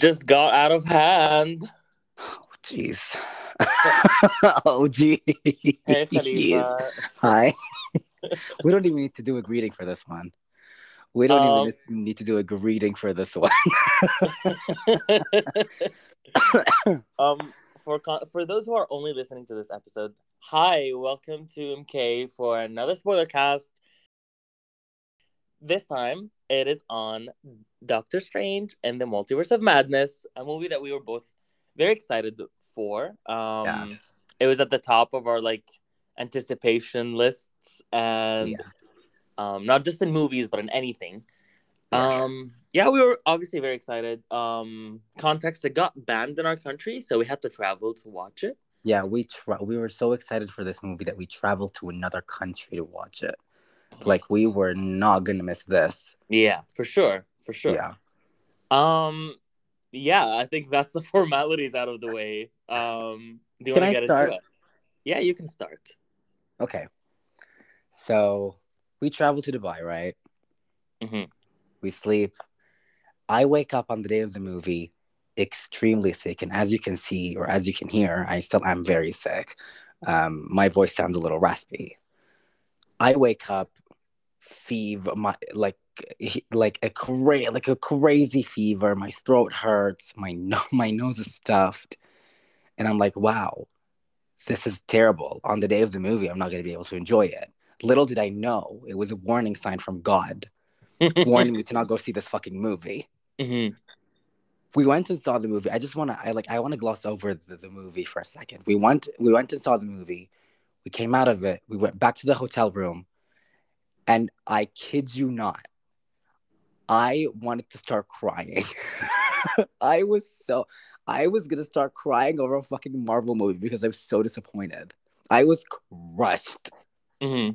Just got out of hand. Oh, jeez. oh, geez. Hey, Khalifa. Hi. we don't even need to do a greeting for this one. We don't Um, even need to do a greeting for this one. um, for con- for those who are only listening to this episode, hi, welcome to MK for another spoiler cast. This time, it is on Doctor Strange and the Multiverse of Madness, a movie that we were both very excited for. Um, Yeah. it was at the top of our like anticipation lists, and Yeah. um, not just in movies but in anything. Yeah. Um, yeah, we were obviously very excited. Um, context: it got banned in our country, so we had to travel to watch it. yeah, we tra- we were so excited for this movie that we traveled to another country to watch it. Like we were not gonna miss this. Yeah, for sure, for sure. Yeah. Um, yeah, I think that's the formalities out of the way. Um, do you want to get start? into it? Yeah, you can start. Okay. So we travel to Dubai, right? hmm We sleep. I wake up on the day of the movie extremely sick. And as you can see, or as you can hear, I still am very sick. Um, my voice sounds a little raspy. I wake up, fever, my like like a cra- like a crazy fever. My throat hurts. My no- my nose is stuffed, and I'm like, wow, this is terrible. On the day of the movie, I'm not going to be able to enjoy it. Little did I know, it was a warning sign from God warning me to not go see this fucking movie. hmm We went and saw the movie. I just want to, I like, I want to gloss over the, the movie for a second. We went, we went and saw the movie. We came out of it. We went back to the hotel room, and I kid you not, I wanted to start crying. I was so, I was gonna start crying over a fucking Marvel movie because I was so disappointed. I was crushed. hmm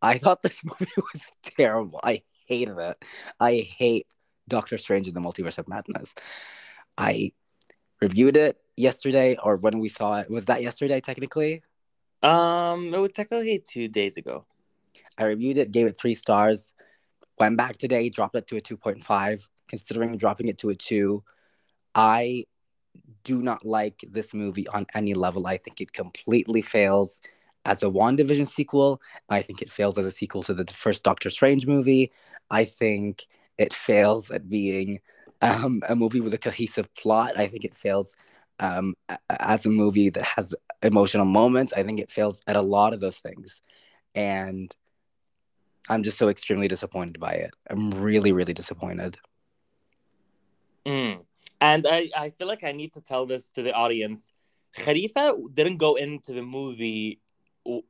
I thought this movie was terrible. I hated it. I hate Doctor Strange in the Multiverse of Madness. I reviewed it yesterday, or when we saw it. Was that yesterday, technically? Um, it was technically two days ago. I reviewed it, gave it three stars, went back today, dropped it to a 2.5, considering dropping it to a 2. I do not like this movie on any level. I think it completely fails as a WandaVision sequel. I think it fails as a sequel to the first Doctor Strange movie. I think it fails at being um, a movie with a cohesive plot. I think it fails um, as a movie that has emotional moments. I think it fails at a lot of those things. And I'm just so extremely disappointed by it. I'm really, really disappointed. Mm. And I, I feel like I need to tell this to the audience. Khalifa didn't go into the movie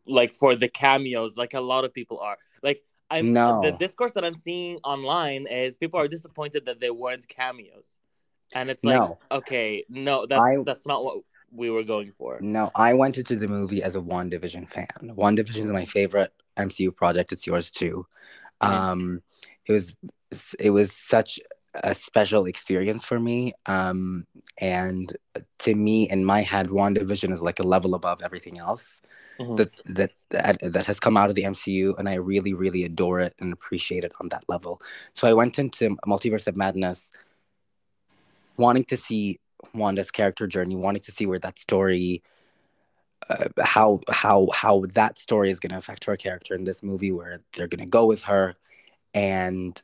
like for the cameos, like a lot of people are. Like I'm No. the discourse that I'm seeing online is people are disappointed that they weren't cameos, and it's like No. okay, no, that's I- that's not what we were going for. No, I went into the movie as a WandaVision fan. WandaVision is my favorite MCU project. It's yours too. Um, it was it was such a special experience for me. Um, and to me, in my head, WandaVision is like a level above everything else Mhm. that that that, that has come out of the MCU, and I really, really adore it and appreciate it on that level. So I went into Multiverse of Madness wanting to see Wanda's character journey, wanting to see where that story, uh, how how how that story is going to affect her character in this movie, where they're going to go with her, and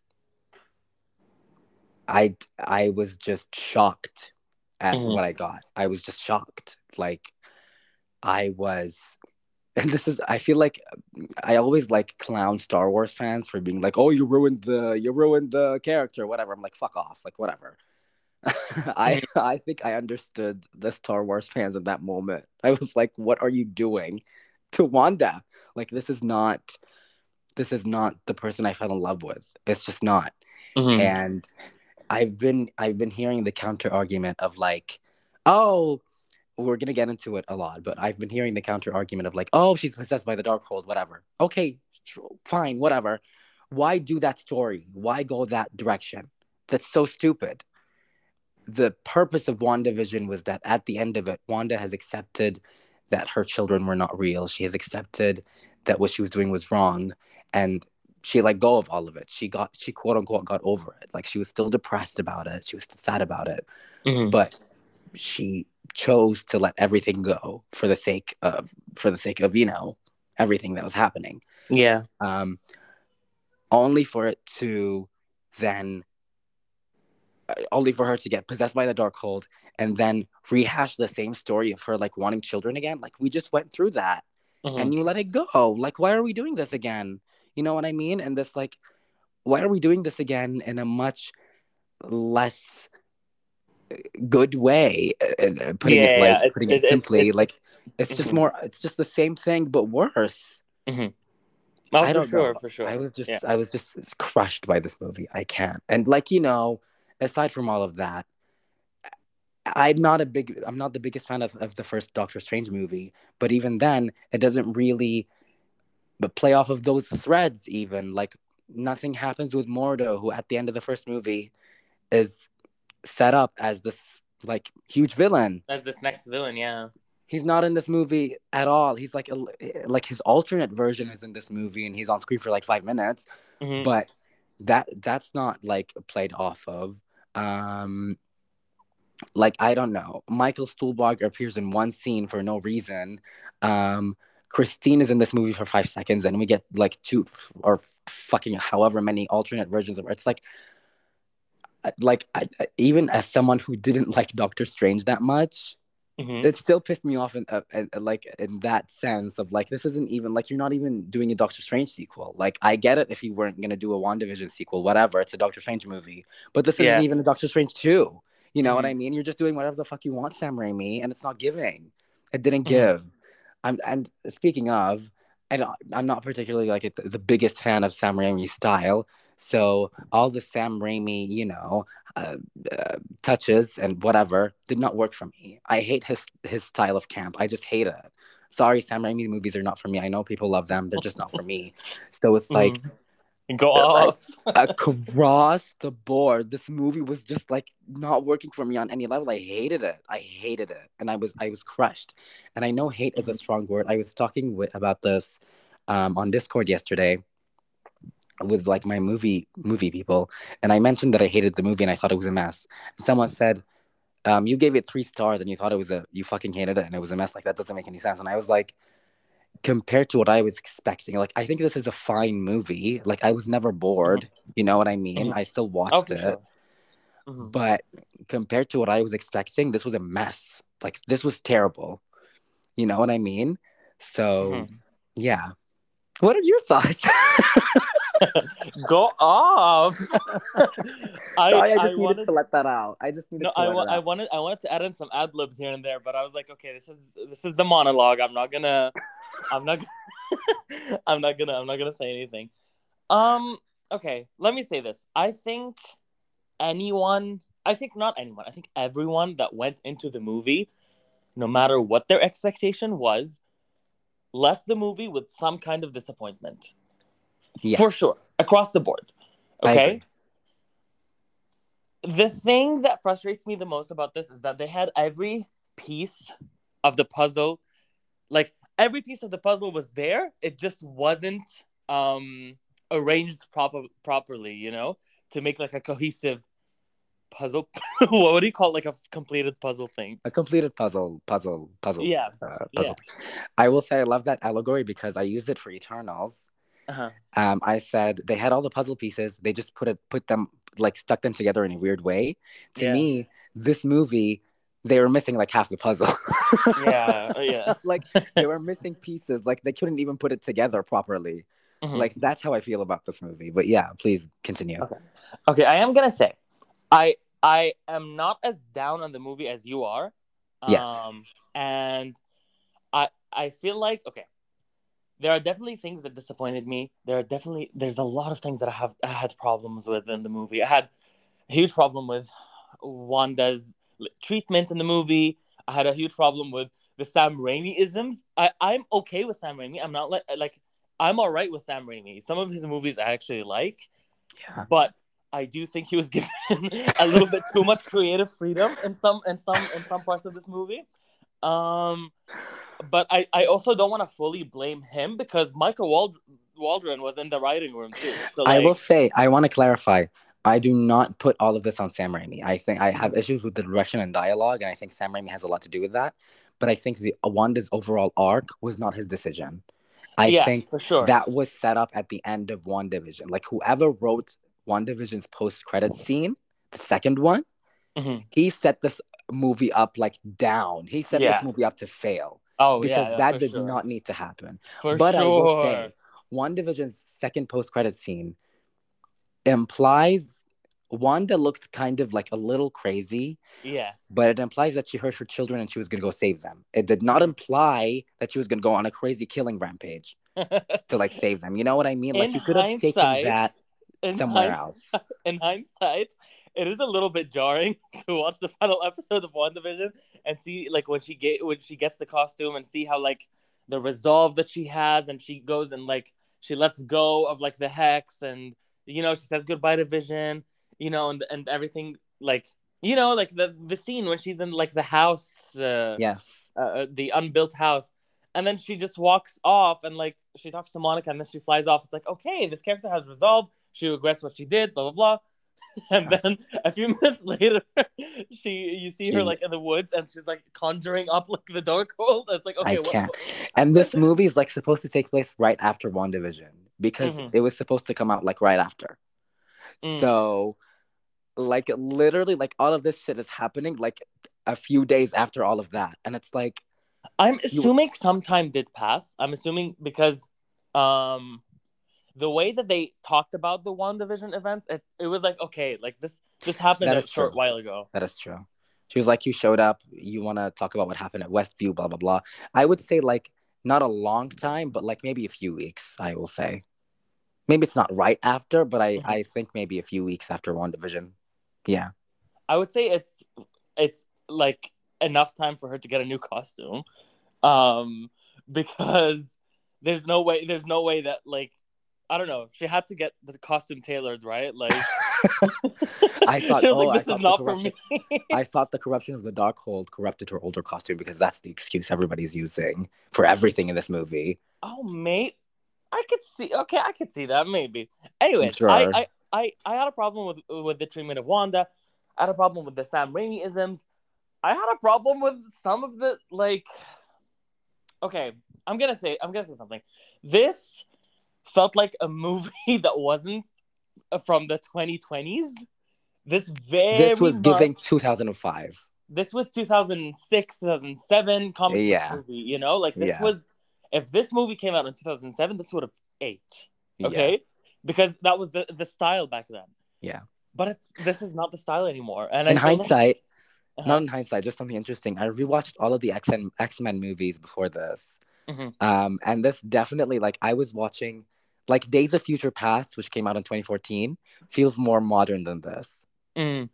I I was just shocked at Mhm. what I got. I was just shocked, like I was. And this is, I feel like I always like clown Star Wars fans for being like, "Oh, you ruined the, you ruined the character, whatever." I'm like, "Fuck off!" Like, whatever. I I think I understood the Star Wars fans in that moment. I was like, "What are you doing to Wanda? Like, this is not, this is not the person I fell in love with. It's just not." Mhm. And I've been I've been hearing the counter argument of like, "Oh." We're gonna get into it a lot, but I've been hearing the counter argument of like, oh, she's possessed by the Darkhold, whatever. Okay, fine, whatever. Why do that story? Why go that direction? That's so stupid the purpose of WandaVision was that at the end of it, Wanda has accepted that her children were not real. She has accepted that what she was doing was wrong. And she let go of all of it. She got she quote unquote got over it. Like she was still depressed about it. She was still sad about it. Mhm. But she chose to let everything go for the sake of for the sake of, you know, everything that was happening. Yeah. Um only for it to then only for her to get possessed by the Darkhold and then rehash the same story of her like wanting children again. Like we just went through that Mhm. and you let it go. Like, why are we doing this again? You know what I mean? And this, like, why are we doing this again in a much less uh, good way? Uh, uh, putting Yeah, it yeah, like it's- putting it- it simply, it- like it's just Mhm. more. It's just the same thing but worse. Oh, I for don't sure, know. for sure. I was just, Yeah. I was just crushed by this movie. I can't. And like you know, aside from all of that, I'm not a big, I'm not the biggest fan of, of the first Doctor Strange movie. But even then, it doesn't really, but play off of those threads. Even like nothing happens with Mordo, who at the end of the first movie is set up as this like huge villain. As this next villain, yeah. He's not in this movie at all. He's like, a, like his alternate version is in this movie, and he's on screen for like five minutes Mhm. but that that's not like played off of um like i don't know. Michael stuhlbarg appears in one scene for no reason. Um christine is in this movie for five seconds and we get like two or fucking however many alternate versions of her. It's like like I- even as someone who didn't like doctor strange that much Mhm. it still pissed me off in, uh, in like in that sense of like this isn't even like you're not even doing a Doctor Strange sequel. Like I get it if you weren't gonna do a WandaVision sequel, whatever. It's a Doctor Strange movie, but this Yeah. isn't even a Doctor Strange two. You know what Mhm. I mean? You're just doing whatever the fuck you want, Sam Raimi, and it's not giving. It didn't Mhm. give. I'm and speaking of, I don't, I'm not particularly like the biggest fan of Sam Raimi's style. So all the Sam Raimi, you know, uh, uh, touches and whatever did not work for me. I hate his his style of camp. I just hate it. Sorry, Sam Raimi movies are not for me. I know people love them. They're just not for me. So it's like Mhm. Go like- off. across the board, this movie was just like not working for me on any level. I hated it. I hated it, and I was I was crushed. And I know hate is a strong word. I was talking with, about this um, on Discord yesterday with like my movie movie people, and I mentioned that I hated the movie and I thought it was a mess. Someone said. Um, you gave it three stars and you thought it was a you fucking hated it and it was a mess like that doesn't make any sense and I was like compared to what I was expecting like I think this is a fine movie like I was never bored you know what I mean Mhm. I still watched Oh, it sure. Mhm. but compared to what I was expecting this was a mess like this was terrible you know what I mean so Mhm. yeah what are your thoughts Go off. I, sorry I just needed wanted, to let that out I just needed no, to I, let wa- it I wanted I wanted to add in some ad libs here and there, but I was like, okay, this is this is the monologue. I'm not gonna I'm not gonna, I'm not gonna I'm not gonna say anything. Um okay, let me say this. I think anyone I think not anyone, I think everyone that went into the movie, no matter what their expectation was, left the movie with some kind of disappointment. Yeah. For sure. Across the board. Okay. The thing that frustrates me the most about this is that they had every piece of the puzzle, like every piece of the puzzle was there. It just wasn't um arranged proper properly, you know, to make like a cohesive puzzle. what do you call it? like a completed puzzle thing? a completed puzzle puzzle puzzle Yeah. uh, puzzle. I will say I love that allegory because I used it for Eternals. Uh-huh. Um, I said they had all the puzzle pieces. They just put it, put them, like stuck them together in a weird way. To Yeah. me, this movie, they were missing like half the puzzle. Yeah, yeah. like they were missing pieces. Like they couldn't even put it together properly. Mhm. Like that's how I feel about this movie. But yeah, please continue. Okay. Okay, I am gonna say, I I am not as down on the movie as you are. Yes. Um, and I I feel like okay, there are definitely things that disappointed me. There are definitely there's a lot of things that I have I had problems with in the movie. I had a huge problem with Wanda's treatment in the movie. I had a huge problem with the Sam Raimi isms. I I'm okay with Sam Raimi. I'm not like like I'm all right with Sam Raimi. Some of his movies I actually like Yeah. but I do think he was given a little bit too much creative freedom in some in some in some parts of this movie. Um, but I, I also don't want to fully blame him because Michael Wald Waldron was in the writing room too. So I will say, I want to clarify. I do not put all of this on Sam Raimi. I think I have issues with the direction and dialogue, and I think Sam Raimi has a lot to do with that. But I think the Wanda's overall arc was not his decision. I yeah, think for sure. that was set up at the end of WandaVision. Like whoever wrote WandaVision's post-credit scene, the second one, Mhm. he set this movie up like down. He set Yeah. this movie up to fail Oh because yeah, that did sure. not need to happen. For but sure. I will say, WandaVision's second post-credit scene implies Wanda looked kind of like a little crazy, yeah. but it implies that she heard her children and she was gonna go save them. It did not imply that she was gonna go on a crazy killing rampage to like save them. You know what I mean? Like In you could have taken that somewhere else. In hindsight, it is a little bit jarring to watch the final episode of WandaVision and see like when she get when she gets the costume and see how like the resolve that she has and she goes and like she lets go of like the hex and you know she says goodbye to Vision, you know, and and everything like you know like the the scene when she's in like the house uh, Yes. uh, the unbuilt house and then she just walks off and like she talks to monica and then she flies off. It's like okay this character has resolved. She regrets what she did blah blah blah and then a few minutes later she you see her like in the woods and she's like conjuring up like the Darkhold. it's like okay I what- can't. what- And this movie is like supposed to take place right after WandaVision because Mhm. it was supposed to come out like right after. Mm. So, like, literally, like all of this shit is happening like a few days after all of that. And it's like, i'm You- assuming some time did pass i'm assuming because um the way that they talked about the WandaVision events it, it was like okay like this this happened That a short true. while ago that is true. She was like, You showed up, you want to talk about what happened at Westview, blah, blah, blah. I would say, like, not a long time, but like maybe a few weeks, I will say. Maybe it's not right after, but I, Mhm. I think maybe a few weeks after WandaVision. Yeah. I would say it's it's like enough time for her to get a new costume, um, because there's no way there's no way that like I don't know. She had to get the costume tailored right? Like I thought, oh, like this is the not for corruption- me. I thought the corruption of the Darkhold corrupted her older costume because that's the excuse everybody's using for everything in this movie. oh mate. I could see okay I could see that maybe. Anyway Sure. I, I I I had a problem with with the treatment of Wanda. I had a problem with the Sam Raimi isms. I had a problem with some of the like okay I'm gonna say I'm gonna say something. This felt like a movie that wasn't from the 2020s this very This was much- giving 2005. this was 2006 2007 comic Yeah. movie you know like this Yeah. was if this movie came out in 2007 this would have eight Yeah. okay because that was the the style back then Yeah. but it's this is not the style anymore and In I feel like- hindsight, Uh-huh. not in hindsight, just something interesting. I rewatched all of the X Men X Men movies before this, Mhm. um, and this definitely like I was watching like Days of Future Past, which came out in 2014, feels more modern than this. Mm.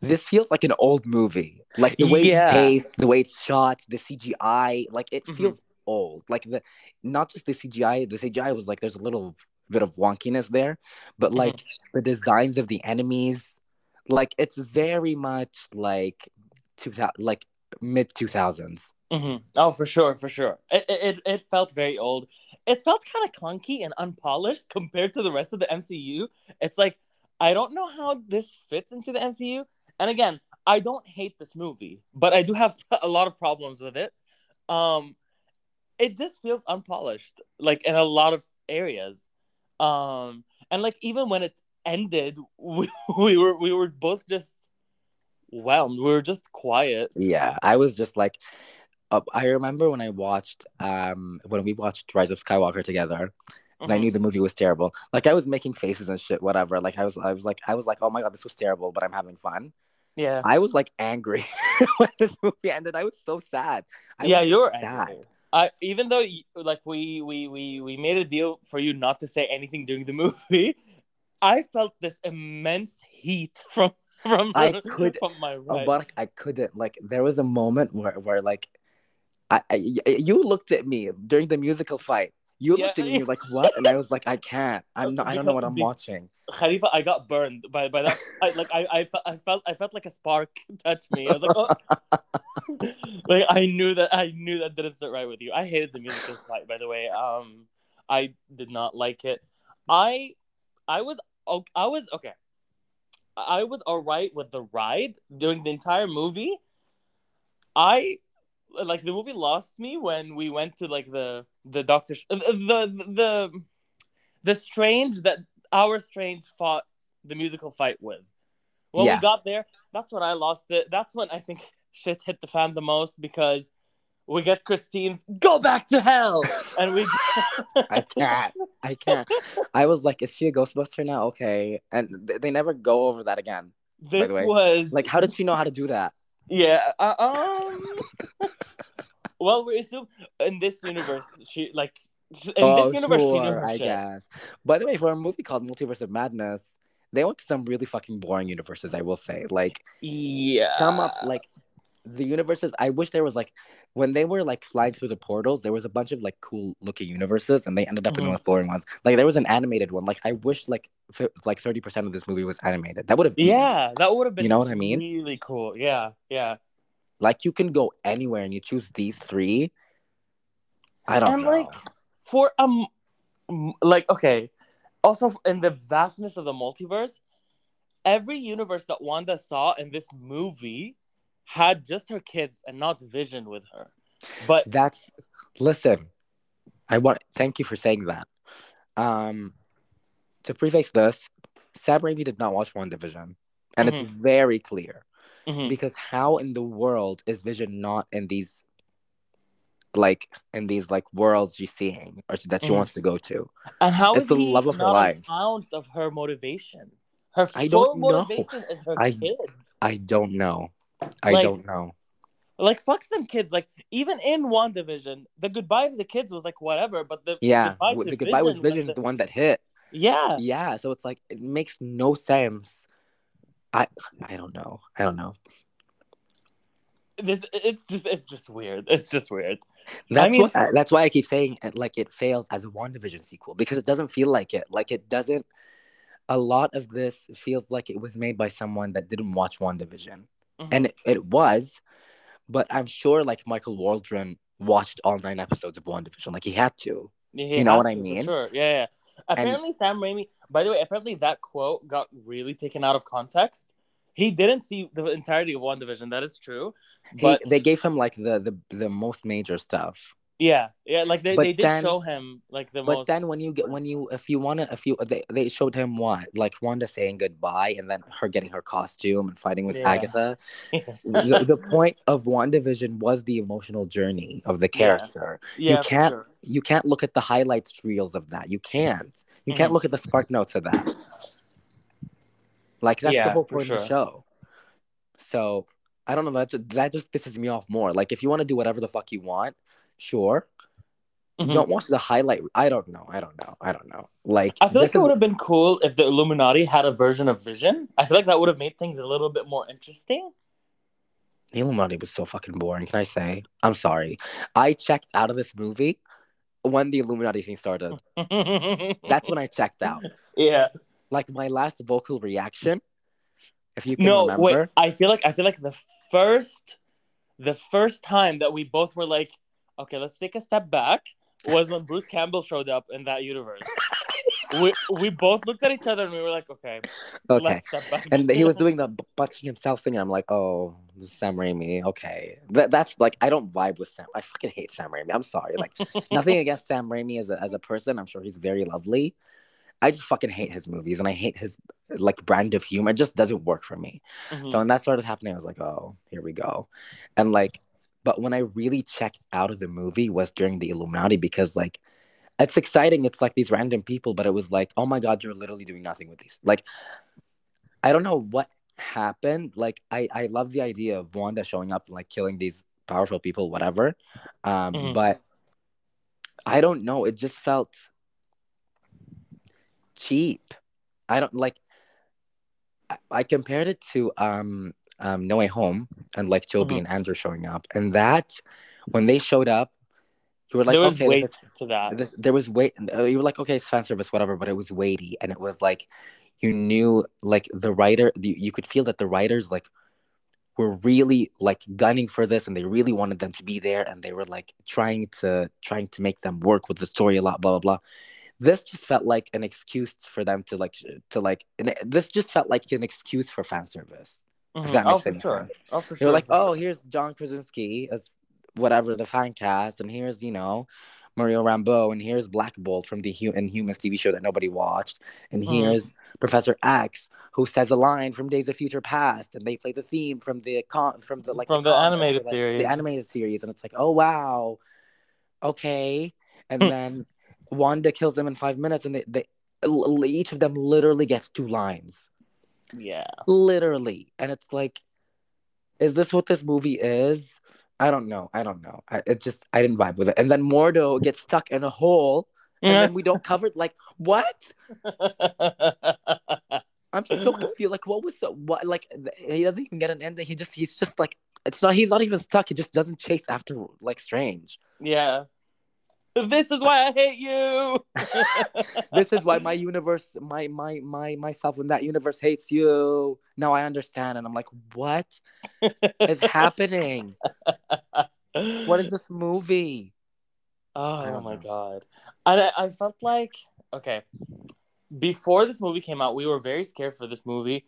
This feels like an old movie, like the way Yeah. it's paced, the way it's shot, the CGI, like it Mhm. feels old. Like the not just the CGI, the CGI was like there's a little bit of wonkiness there, but Mhm. like the designs of the enemies, like it's very much like two thousand, like mid two thousands. hmm Oh, for sure, for sure. It it- it felt very old. It felt kind of clunky and unpolished compared to the rest of the MCU. It's like I don't know how this fits into the MCU. And again, I don't hate this movie, but I do have a lot of problems with it. Um, it just feels unpolished, like in a lot of areas. Um, and like even when it ended, we, we were we were both just whelmed. We were just quiet. Yeah, I was just like, uh, I remember when I watched um when we watched Rise of Skywalker together, and I Mhm. knew the movie was terrible. Like I was making faces and shit, whatever. Like I was, I was like, I was like, oh my god, this was terrible, but I'm having fun. Yeah. I was like angry when this movie ended. I was so sad. I yeah, you're sad. angry. I even though like we we we we made a deal for you not to say anything during the movie, I felt this immense heat from from I could- from my Oh, right. but I couldn't. Like there was a moment where where like, I, I you looked at me during the musical fight. You Yeah. looked at me. Like, what? And I was like, I can't. I'm not. I don't know what I'm watching. Khalifa, I got burned by by that. I, like I, I I felt I felt like a spark touched me. I was like, oh. like I knew that I knew that didn't sit right with you. I hated the musical fight, by the way. Um, I did not like it. I I was I was okay. I was alright with the ride during the entire movie. I like the movie lost me when we went to like the the doctor uh, the the the, the strange that our strange fought the musical fight with. When Yeah. we got there, that's when I lost it. That's when I think shit hit the fan the most because we get Christine's "Go back to hell," and we I can't. I can't. I was like, is she a Ghostbuster now? Okay. And th- they never go over that again. this the was Like, how did she know how to do that? Yeah uh, um. well, we assume in this universe she like in this universe she knew her Oh, I shit. guess. By the way, for a movie called Multiverse of Madness, they went to some really fucking boring universes, I will say. Like, Yeah, come up, like, the universes. I wish there was, like, when they were, like, flying through the portals, there was a bunch of, like, cool looking universes, and they ended up in the most boring ones. Like, there was an animated one. Like, I wish, like, f- like 30% of this movie was animated. That would have Yeah, that would have been You know what I mean? Really cool. Yeah, yeah. Like, you can go anywhere and you choose these three. I don't and know. like for um like okay also in the vastness of the multiverse every universe that wanda saw in this movie had just her kids and not vision with her but That's listen. I want thank you for saying that. Um, to preface this, Sam Raimi did not watch WandaVision, and it's very clear Mhm. because how in the world is Vision not in these, like in these like worlds she's seeing or that she Mhm. wants to go to? and how it's is the he love of her life. ounce of her motivation her I full don't know. motivation is her I- kids I don't know. I Like- don't know. like fuck them kids like even in WandaVision the goodbye to the kids was like whatever but the Yeah, goodbye the goodbye with was Vision is the- the one that hit. yeah Yeah, so it's like it makes no sense. I I don't know. I don't know. this it's just it's just weird it's just weird That's mean- why that's why I keep saying it, like it fails as a WandaVision sequel because it doesn't feel like it. Like it doesn't. A lot of this feels like it was made by someone that didn't watch WandaVision, Mhm. and it, it was, but I'm sure like Michael Waldron watched all nine episodes of WandaVision. Like he had to. He You know what I to, for mean? Sure. Yeah, yeah. Apparently, Sam Raimi. By the way, apparently that quote got really taken out of context. He didn't see the entirety of WandaVision. That is true. He, But they gave him like the the the most major stuff. Yeah, yeah. Like they, But they did then- show him like the But most. then when you get when you if you wanna if you they, they showed him what like Wanda saying goodbye and then her getting her costume and fighting with Yeah. Agatha. the, the point of WandaVision was the emotional journey of the character. yeah, you can't- sure. You can't look at the highlights reels of that. You can't. You can't Mhm. look at the spark notes of that. Like that's the whole point of the show. So I don't know. That just, that just pisses me off more. Like if you want to do whatever the fuck you want, sure. Mhm. Don't watch the highlight. I don't know. I don't know. I don't know. Like I feel like it is- would have been cool if the Illuminati had a version of Vision. I feel like that would have made things a little bit more interesting. The Illuminati was so fucking boring. Can I say? I'm sorry. I checked out of this movie when the Illuminati thing started. That's when I checked out. yeah. Like my last vocal reaction, if you can No, remember. wait. I feel like I feel like the first, the first time that we both were like, okay, let's take a step back, was when Bruce Campbell showed up in that universe. we we both looked at each other and we were like, okay, Okay. let's step back. And he was doing the b- punching himself thing, and I'm like, oh, Sam Raimi. Okay, that, that's like I don't vibe with Sam. I fucking hate Sam Raimi. I'm sorry. Like nothing against Sam Raimi as a as a person. I'm sure he's very lovely. I just fucking hate his movies, and I hate his like brand of humor. It just doesn't work for me. Mhm. So when that started happening, I was like, oh, here we go. And like, but when I really checked out of the movie was during the Illuminati because like it's exciting. It's like these random people, but it was like, oh my god, you're literally doing nothing with these. Like, I don't know what happened. Like, I I love the idea of Wanda showing up and like killing these powerful people, whatever. Um, Mhm. but I don't know. It just felt cheap. I don't like. I, I compared it to um um No Way Home and like Tobey Mhm. and Andrew showing up, and that when they showed up, you were like, there was okay, weight this to that. this, there was weight. uh, You were like, okay, it's fan service, whatever, but it was weighty, and it was like you knew like the writer. You, you could feel that the writers like were really like gunning for this and they really wanted them to be there and they were like trying to trying to make them work with the story a lot blah blah blah this just felt like an excuse for them to like to like this just felt like an excuse for fan service Mhm. if that oh, makes for any sure. sense Oh, for they're sure. like for oh sure. here's john krasinski as whatever the fan cast and here's you know Maria Rambeau and here's black bolt from the Hu- inhumans tv show that nobody watched and Mhm. here's professor x who says a line from days of future past and they play the theme from the con from the like From the comics, animated or, like, series. the animated series and it's like oh wow okay and Hmm. then wanda kills them in five minutes and they, they each of them literally gets two lines Yeah. literally. And it's like is this what this movie is? I don't know. I don't know. I, it just i didn't vibe with it. And then mordo gets stuck in a hole and then we don't cover it like what? I'm so confused. Like what was the what like he doesn't even get an ending. He just he's just like it's not he's not even stuck. He just doesn't chase after like strange. Yeah. This is why I hate you. this is why my universe my my my myself in that universe hates you now i understand and i'm like what is happening what is this movie Oh my know. god. And I, I felt like okay. Before this movie came out, we were very scared for this movie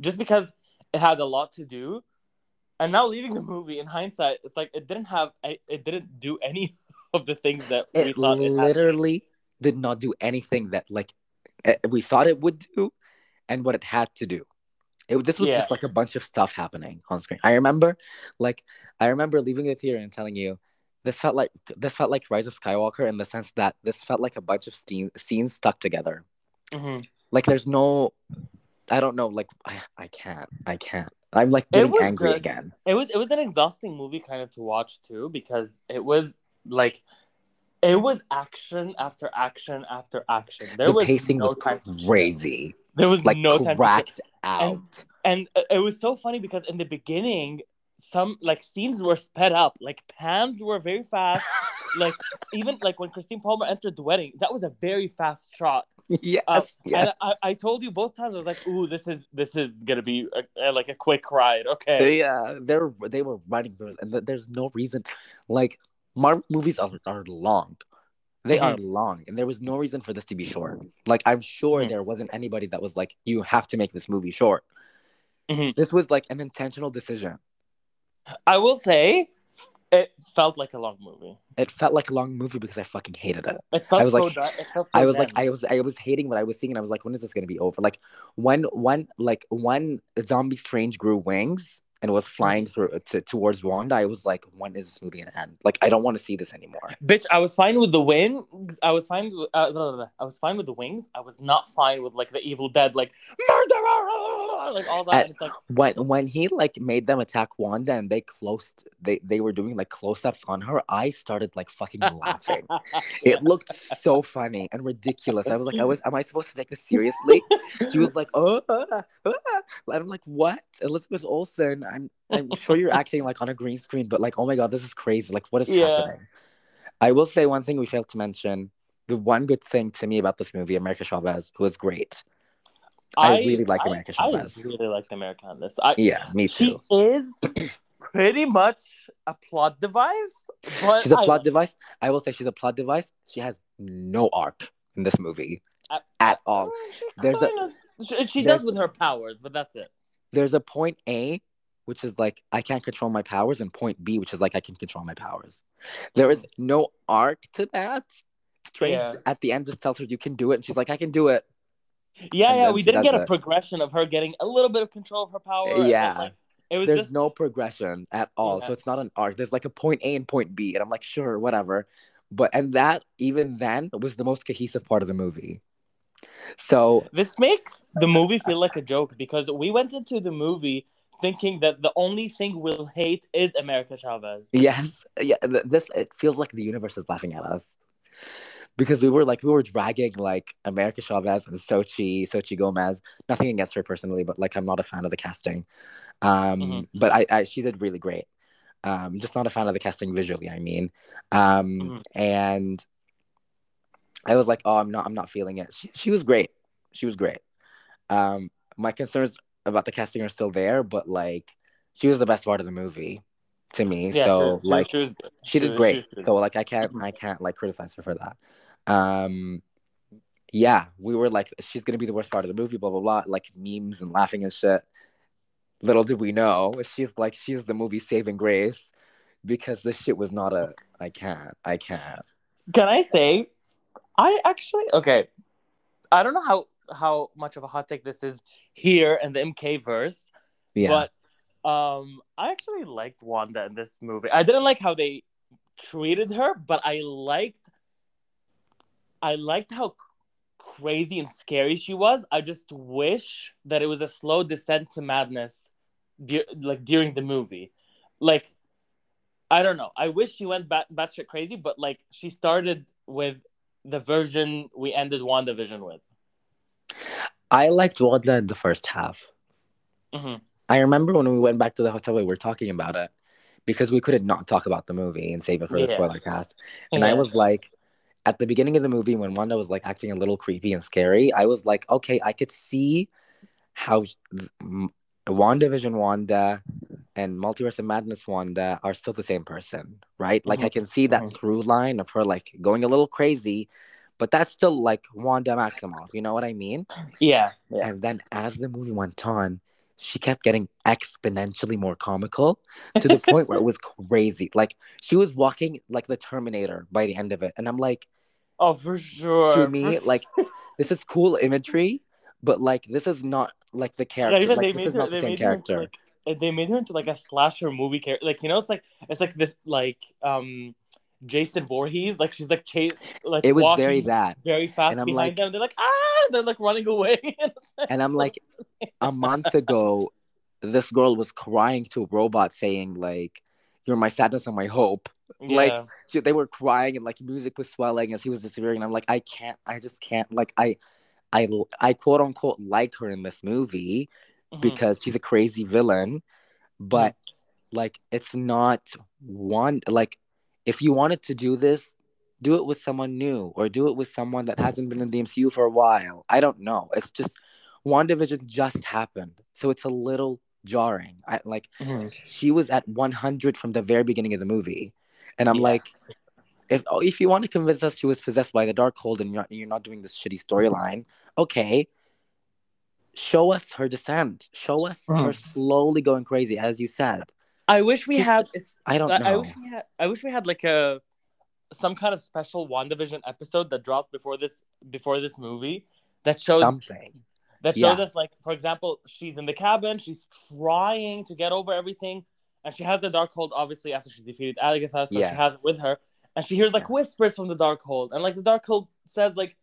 just because it had a lot to do. And now leaving the movie in hindsight, it's like it didn't have it didn't do any of the things that we it thought it literally did not do anything that like eh, we thought it would do and what it had to do. It, this was Yeah. just like a bunch of stuff happening on screen. I remember like i remember leaving the theater and telling you this felt like this felt like rise of skywalker in the sense that this felt like a bunch of scene, scenes stuck together. Mhm. like there's no i don't know like i, I can't i can't. I'm like getting angry just- again. It was it was an exhausting movie kind of to watch too because it was like it was action after action after action. There the was pacing no was crazy. There was like no time cracked out. and uh, it was so funny because in the beginning some like scenes were sped up. Like pans were very fast. Like even like when christine palmer entered the wedding that was a very fast shot. Yes uh, yes and I, I told you both times i was like ooh this is this is gonna be a, a- like a quick ride. Okay. Yeah, they're they were running through it, and th- there's no reason. Like Marvel movies are, are long, they are long, and there was no reason for this to be short. Like I'm sure Mhm. there wasn't anybody that was like, "You have to make this movie short." Mhm. This was like an intentional decision. i will say it felt like a long movie It felt like a long movie because I fucking hated it. it felt I was so like- di- it felt so I was like. I was, I was hating what I was seeing, and I was like, when is this gonna be over? Like, when, when, like, when Zombie Strange grew wings and was flying through uh, to, towards Wanda, I was like, when is this movie gonna end? Like, I don't want to see this anymore. Bitch, I was fine with the wings. I was fine. With, uh, blah, blah, blah. I was fine with the wings. I was not fine with like the Evil Dead, like murderer, like all that. Like, when when he like made them attack Wanda and they closed they they were doing like close ups on her, I started like fucking laughing. It looked so funny and ridiculous. I was like, I was, am I supposed to take this seriously? She was like, oh, and I'm like, what? Elizabeth Olsen. I'm I'm sure you're acting like on a green screen, but like, oh my god, this is crazy. Like, what is Yeah. happening? I will say one thing we failed to mention. The one good thing to me about this movie, America Chavez, was great. I really like I- America I, Chavez. really like America on this. I, Yeah, me too. she is pretty much a plot device, but She's a I plot device. I will say she's a plot device. She has no arc in this movie I- at all. She There's a- kinda- she, she there's- does with her powers, but that's it. There's a point A, which is like I can't control my powers, and point B, which is like I can control my powers. There is no arc to that. Strange Yeah. at the end just tells her you can do it, and she's like, I can do it. Yeah, And yeah, we didn't get a it. progression of her getting a little bit of control of her power. Yeah. like, it was There's just no progression at all. Yeah. So it's not an arc. There's like a point A and point B, and I'm like, sure, whatever. But and that even then was the most cohesive part of the movie. So This makes the movie feel like a joke because we went into the movie thinking that the only thing we'll hate is America Chavez. Yes, yeah. This it feels like the universe is laughing at us because we were like we were dragging like America Chavez and Xochitl, Xochitl Gomez. Nothing against her personally, but like I'm not a fan of the casting. Um, Mhm. but I, I she did really great. Um, just not a fan of the casting visually. I mean, um, Mhm. and I was like, oh, I'm not, I'm not feeling it. She, she was great. She was great. Um, my concerns about the casting are still there, but like she was the best part of the movie to me. Yeah, so she she was- like she was good. she did was- great. was so like I can't I can't like criticize her for that. Um yeah, we were like she's gonna be the worst part of the movie, blah blah blah, like memes and laughing and shit. Little did we know, she's like she's the movie saving grace because this shit was not a I can't. I can't. Can I say, I actually okay. I don't know how how much of a hot take this is here in the MK verse, Yeah. but um, I actually liked Wanda in this movie. I didn't like how they treated her, but I liked I liked how crazy and scary she was. I just wish that it was a slow descent to madness, de- like during the movie, like. I don't know. I wish she went bat batshit crazy, but like she started with the version we ended WandaVision with. I liked Wanda in the first half. hmm I remember when we went back to the hotel we were talking about it because we couldn't not talk about the movie and save it for the Yeah. spoiler cast. And I was like, at the beginning of the movie, when Wanda was like acting a little creepy and scary, I was like, okay, I could see how WandaVision Wanda and Multiverse of Madness Wanda are still the same person, right? Like, I can see that Mhm. through line of her like going a little crazy, but that's still like Wanda Maximoff. You know what I mean? yeah, yeah, And then as the movie went on, she kept getting exponentially more comical to the point where it was crazy. Like she was walking like the Terminator by the end of it. And I'm like, oh for sure. to me, like this is cool imagery, but like this is not like the character. Like, this is her, not the same into, character. like they made her into like a slasher movie character. Like you know, it's like it's like this like um Jason Voorhees. Like she's like chase like It was walking very that. very fast behind like- them. They're like ah, they're like running away. And I'm like, a month ago, this girl was crying to a robot saying, like, you're my sadness and my hope. Like, she, they were crying and like music was swelling as he was disappearing. And I'm like, I can't, I just can't. Like, I, I, I quote unquote like her in this movie Mhm. because she's a crazy villain, but like, it's not one. Like, if you wanted to do this, do it with someone new or do it with someone that hasn't been in the MCU for a while. I don't know. It's just WandaVision just happened, so it's a little jarring. I like Mhm. she was at 100 from the very beginning of the movie and i'm Yeah. like if oh, if you want to convince us she was possessed by the Darkhold and you're not, you're not doing this shitty storyline okay show us her descent show us her Mhm. slowly going crazy as you said I wish we Just- had. i don't know I wish we had. I wish we had like a some kind of special WandaVision episode that dropped before this before this movie that shows something that shows Yeah. us like for example she's in the cabin she's trying to get over everything and she has the Darkhold obviously after she defeated Agatha so Yeah. she has it with her and she hears like whispers from the Darkhold and like the Darkhold says like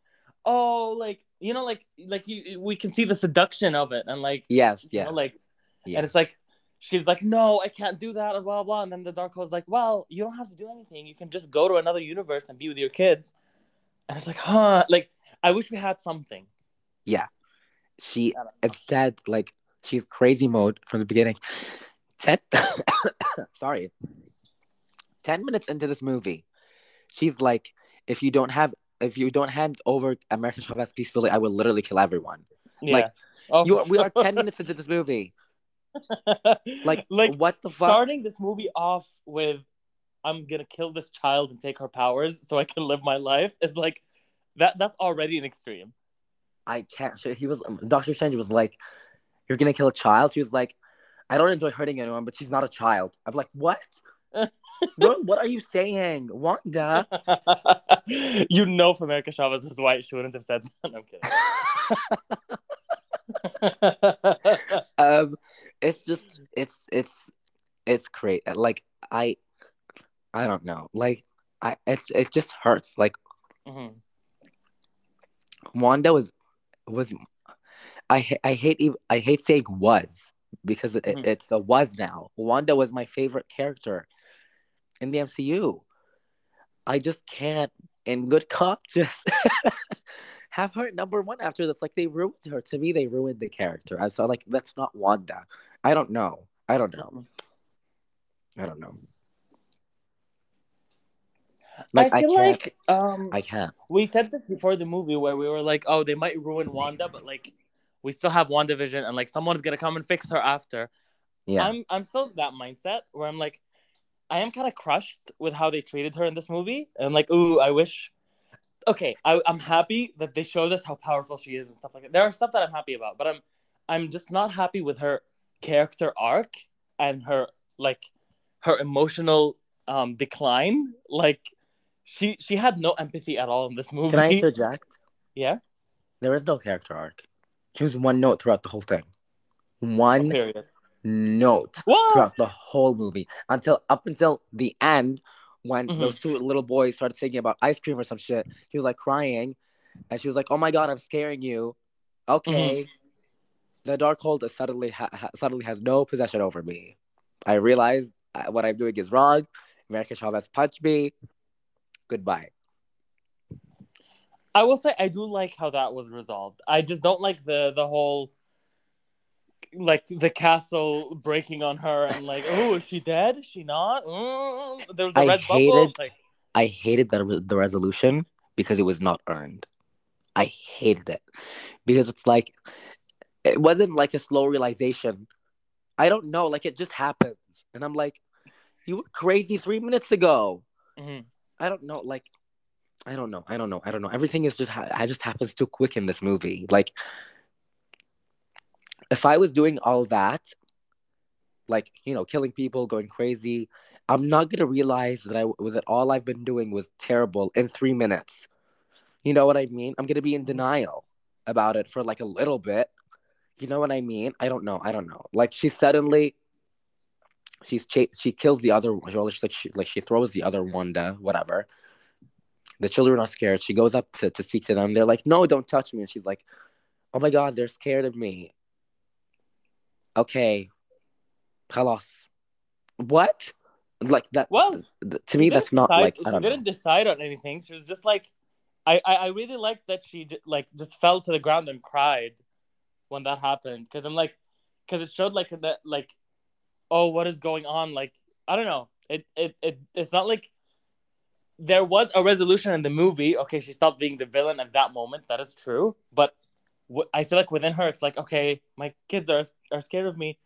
oh like you know like like you we can see the seduction of it and like yes you yeah know, like yeah and it's like she's like no I can't do that and blah blah and then the Darkhold's like well you don't have to do anything. You can just go to another universe and be with your kids. And it's like huh? Like I wish we had something. Yeah. she instead like she's crazy mode from the beginning. 10 sorry. 10 minutes into this movie she's like if you don't have if you don't hand over american chavez peacefully i will literally kill everyone. Yeah. Like, oh, you are, we are 10 minutes into this movie like like what the fuck starting this movie off with I'm gonna kill this child and take her powers so I can live my life is like that that's already an extreme. i can't so he was dr strange was like you're gonna kill a child she was like i don't enjoy hurting anyone but she's not a child i'm like what what, what are you saying wanda you know if America Chavez was white, she wouldn't have said that. I'm kidding. um it's just it's it's it's great like i i don't know like i it's it just hurts like Mhm. wanda was was i i hate i hate saying was because it, Mhm. it's a was now wanda was my favorite character in the mcu i just can't in good cop just have her number one after this. Like they ruined her. To me they ruined the character. I saw like that's not wanda. I don't know. I don't know. I don't know. Like I i, feel can't like um i can't. we said this before the movie where we were like, oh, they might ruin Wanda, but like we still have WandaVision and like someone's gonna come and fix her after. Yeah. I'm I'm still that mindset where I'm like, I am kind of crushed with how they treated her in this movie. And I'm like, ooh, I wish. Okay, I, I'm happy that they showed us how powerful she is and stuff like that. There are stuff that I'm happy about, but I'm I'm just not happy with her character arc and her like her emotional um decline. Like she she had no empathy at all in this movie. Can I interject? yeah. There is no character arc. She was one note throughout the whole thing. One Period. Note What? throughout the whole movie until up until the end when Mhm. those two little boys started singing about ice cream or some shit. She was like crying, and she was like, "Oh my god, I'm scaring you." Okay. The Darkhold suddenly ha- ha- suddenly has no possession over me. I realize uh, what I'm doing is wrong. America Chavez punched me. Goodbye. I will say I do like how that was resolved. I just don't like the the whole like the castle breaking on her and like, oh, is she dead? Is she not? Mm. There was a I red bubble. hated- It's like, I hated that re- the resolution because it was not earned. I hated it because it's like it wasn't like a slow realization. I don't know, like it just happened, and I'm like, you were crazy three minutes ago. mhm. I don't know, like, I don't know, I don't know, I don't know. Everything is just ha- it just happens too quick in this movie. Like, if I was doing all that, like you know, killing people, going crazy, I'm not gonna realize that I was that all I've been doing was terrible in three minutes. You know what I mean? I'm gonna be in denial about it for like a little bit. You know what I mean? I don't know. I don't know. Like she suddenly, she's cha- she kills the other. Well, she's like she like she throws the other Wanda, whatever. The children are scared. She goes up to, to speak to them. They're like, "No, don't touch me." And she's like, "Oh my god, they're scared of me." Okay, خلاص. What? Like that? Well, to She me, didn't that's not decide- like she I don't know. didn't decide on anything. She was just like, I I, I really liked that she j- like just fell to the ground and cried when that happened because I'm like, because it showed like that like, oh, what is going on? Like I don't know. It it it it's not like there was a resolution in the movie. Okay, she stopped being the villain at that moment. That is true, but w- I feel like within her, it's like, okay, my kids are are scared of me.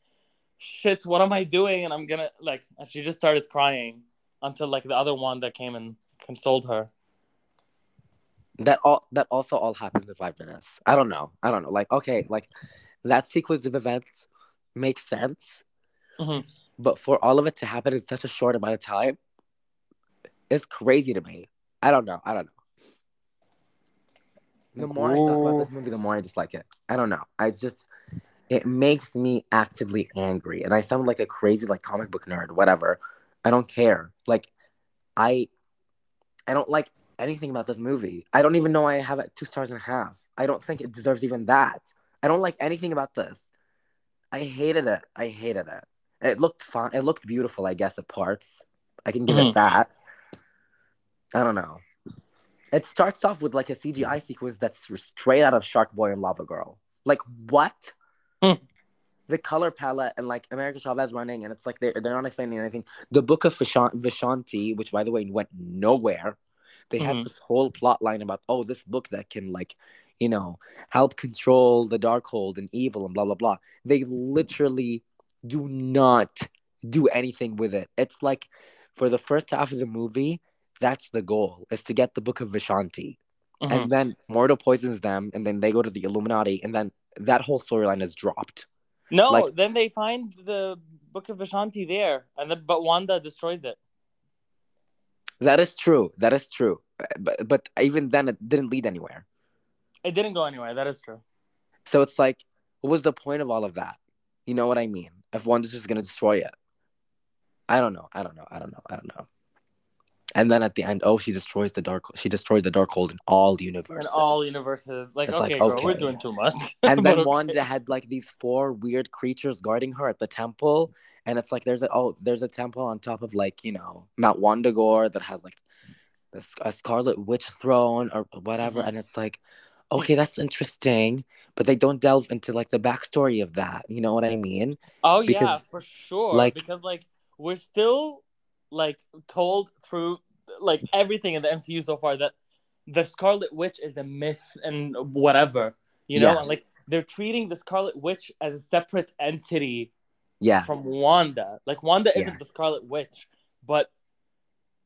Shit, what am I doing? And I'm gonna like, and she just started crying until like the other one that came and consoled her. that all that also all happens in five minutes. I don't know. I don't know. Like okay, like that sequence of events makes sense, Mhm. but for all of it to happen in such a short amount of time, it's crazy to me. I don't know. I don't know. The more I talk about this movie, the more I dislike it. I don't know. I just it makes me actively angry, and I sound like a crazy like comic book nerd. Whatever. I don't care. Like I, I don't like anything about this movie. I don't even know why I have it two stars and a half. I don't think it deserves even that. I don't like anything about this. I hated it. I hated it. It looked fine. It looked beautiful, I guess, at parts. I can give Mhm. it that. I don't know. It starts off with like a CGI sequence that's straight out of Shark Boy and Lava Girl. Like what? Hmm. The color palette and like America Chavez running, and it's like they're they're not explaining anything. The Book of Vishan- Vishanti, which by the way went nowhere. They had Mhm. this whole plot line about oh this book that can like you know help control the Darkhold and evil and blah blah blah. They literally do not do anything with it. It's like for the first half of the movie, that's the goal is to get the Book of Vishanti, Mhm. and then Mordo poisons them, and then they go to the Illuminati, and then that whole storyline is dropped. no, like- then they find the Book of Vishanti there, and then but Wanda destroys it. That is true. That is true. But but even then, it didn't lead anywhere. It didn't go anywhere. That is true. So it's like, what was the point of all of that? You know what I mean? If Wanda's just gonna destroy it, I don't know. I don't know. I don't know. I don't know. And then at the end, oh, she destroys the dark. She destroyed the Darkhold in all universes. In all universes, like It's like, okay, we're doing too much. and then okay. Wanda had like these four weird creatures guarding her at the temple, and it's like there's a oh there's a temple on top of like you know Mount Wundagore that has like this a Scarlet Witch throne or whatever, Mhm. and it's like okay that's interesting, but they don't delve into like the backstory of that. You know what I mean? Oh yeah, for sure. like- because like we're still like told through like everything in the MCU so far that the Scarlet Witch is a myth and whatever, you know, Yeah. and like they're treating the Scarlet Witch as a separate entity Yeah. from Wanda. Like Wanda isn't the Scarlet Witch, but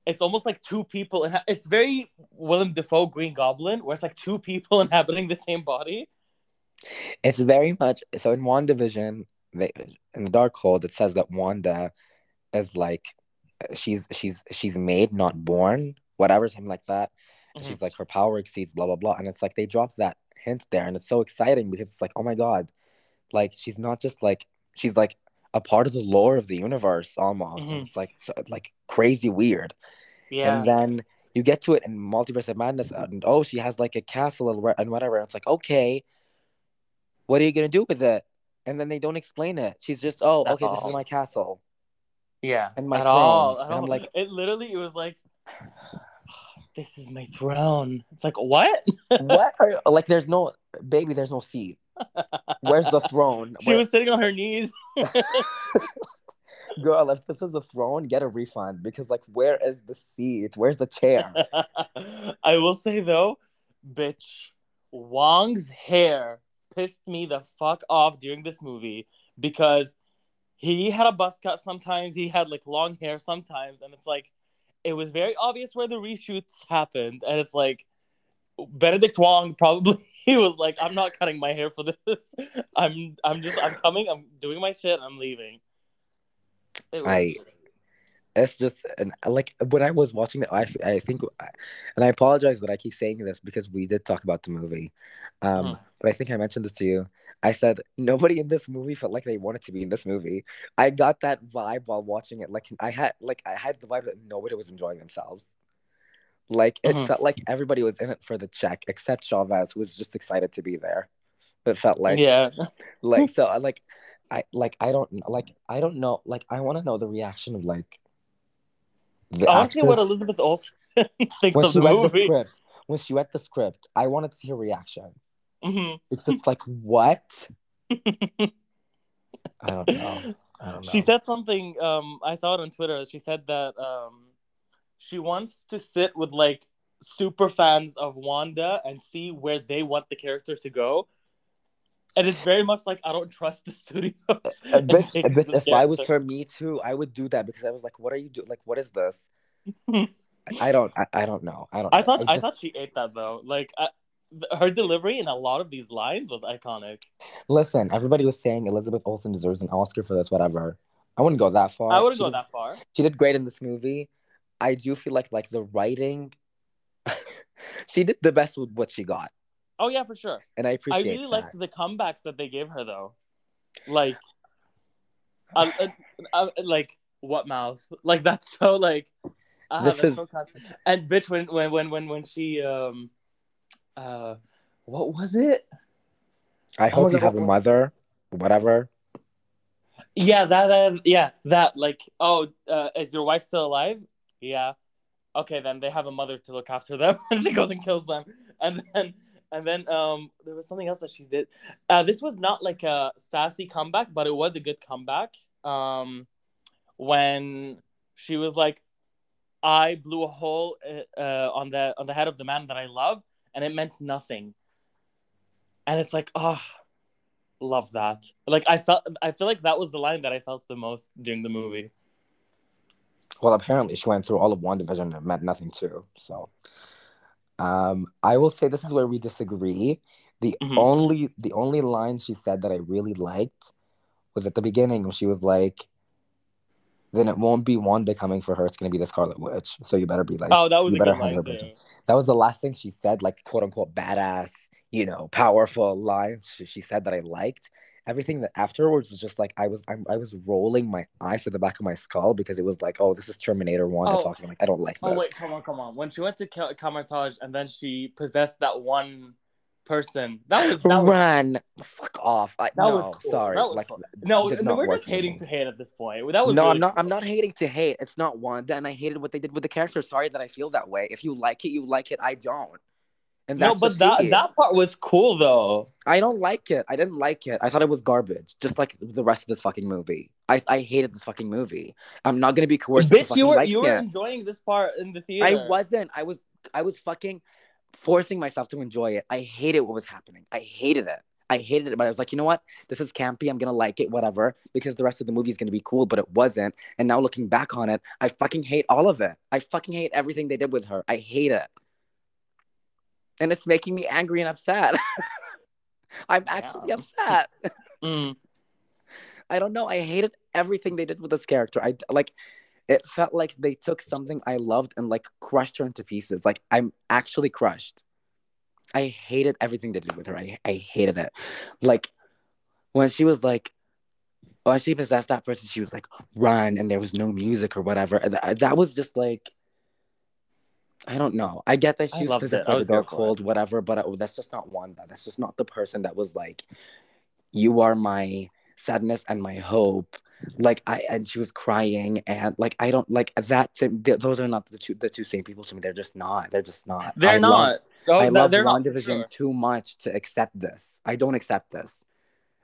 it's almost like two people. And it's very Willem Dafoe Green Goblin, where it's like two people inhabiting the same body. It's very much so in WandaVision, they in the Darkhold, it says that Wanda is like she's she's she's made, not born, whatever, something like that. And Mhm. She's like her power exceeds blah blah blah. And it's like they dropped that hint there, and it's so exciting because it's like, oh my god, like she's not just like she's like a part of the lore of the universe almost. Mhm. it's like so, like crazy weird. Yeah. And then you get to it in Multiverse of Madness, and oh, she has like a castle and whatever. And it's like, okay, what are you gonna do with it? And then they don't explain it. She's just, oh, At okay, this is my castle. Yeah. and my at throne. all. At And I'm like- it literally it was like this is my throne. It's like what? what? Are, like, there's no baby. There's no seat. Where's the throne? She Where- was sitting on her knees. girl. If this is a throne, get a refund because, like, where is the seat? Where's the chair? I will say though, bitch, Wong's hair pissed me the fuck off during this movie because he had a buzz cut sometimes, he had like long hair sometimes, and it's like it was very obvious where the reshoots happened, and it's like Benedict Wong probably he was like, I'm not cutting my hair for this. I'm I'm just I'm coming, I'm doing my shit, I'm leaving. It was- I- it's just and like when I was watching it, I, I think, and I apologize that I keep saying this because we did talk about the movie, um, Mhm. but I think I mentioned this to you. I said nobody in this movie felt like they wanted to be in this movie. I got that vibe while watching it. Like I had, like I had the vibe that nobody was enjoying themselves. Like it Mhm. felt like everybody was in it for the check, except Chavez, who was just excited to be there. It felt like yeah. like so I like I like I don't like I don't know like I want to know the reaction of like the I want to see what Elizabeth Olsen thinks of the read the movie. script when she read the script I wanted to see her reaction Mhm. because it's like what I don't know I don't know She said something. Um, I saw it on Twitter. She said that um, she wants to sit with like super fans of Wanda and see where they want the character to go. And it's very much like I don't trust the studios. a bitch, a bitch if I was her me too I would do that because I was like what are you doing like what is this I, I don't I, I don't know I don't I thought I, just- thought she ate that though. Like I, her delivery in a lot of these lines was iconic. listen everybody was saying Elizabeth Olsen deserves an Oscar for this whatever I wouldn't go that far I wouldn't She go did- that far. she did great in this movie. I do feel like like the writing, she did the best with what she got, Oh yeah, for sure. and I appreciate I really that. liked the comebacks that they gave her though. Like, uh, uh, uh, like what mouth? Like that's so like. Uh, This is- so and bitch when when when when when she um, uh, what was it? I Oh hope you have a mother, whatever. Yeah, that uh, yeah that like oh uh, is your wife still alive? Yeah. Okay, then they have a mother to look after them, and she goes and kills them, and then and then um there was something else that she did. Uh, this was not like a sassy comeback, but it was a good comeback. Um, when she was like, "I blew a hole uh, uh, on the on the head of the man that I love, and it meant nothing," and it's like, oh, love that. Like I felt, I feel like that was the line that I felt the most during the movie. Well, apparently she went through all of WandaVision and it meant nothing too. So, um, I will say this is where we disagree. The Mhm. only the only line she said that I really liked was at the beginning when she was like, "Then it won't be Wanda coming for her; it's gonna be the Scarlet Witch. So you better be like, Oh, that was a better good line too. that was the last thing she said, like quote unquote badass, you know, powerful line she, she said that I liked. Everything that afterwards was just like I was I'm, I was rolling my eyes to the back of my skull because it was like, oh, this is Terminator Wanda Oh. talking. Like I don't like oh, this. Oh wait, come on, come on. When she went to Ka- Kamar-Taj and then she possessed that one person, that was that was Run, fuck off. I, That no, was cool. sorry. That was like cool. no. no we're just hating to hate at this point. That was no, really I'm not. I'm not hating to hate. It's not Wanda, and I hated what they did with the character. Sorry that I feel that way. If you like it, you like it. I don't. And No, but that that part was cool though. I don't like it. I didn't like it. I thought it was garbage, just like the rest of this fucking movie. I I hated this fucking movie. I'm not gonna be coerced. Bitch, you were you were it. enjoying this part in the theater. I wasn't. I was. I was fucking forcing myself to enjoy it. I hated what was happening. I hated it. I hated it, but I was like, you know what? This is campy. I'm gonna like it, whatever, because the rest of the movie is gonna be cool, but it wasn't. And now looking back on it, I fucking hate all of it. I fucking hate everything they did with her. I hate it. And it's making me angry and upset. I'm actually Yeah. upset. Mm. I don't know. I hated everything they did with this character. I like it felt like they took something I loved and like crushed her into pieces. Like I'm actually crushed. I hated everything they did with her. I, I hated it. Like when she was like when she possessed that person, she was like run and there was no music or whatever. That, that was just like I don't know. I get that I she was loved possessed by the Darkhold, whatever, but that's just not Wanda. That's just not the person that was like, you are my sadness and my hope. Like I and she was crying and like I don't like that. To, th- those are not the two the two same people to me. They're just not. They're just not. They're I not. Love, Oh, I love they're not for WandaVision sure. too much to accept this. I don't accept this.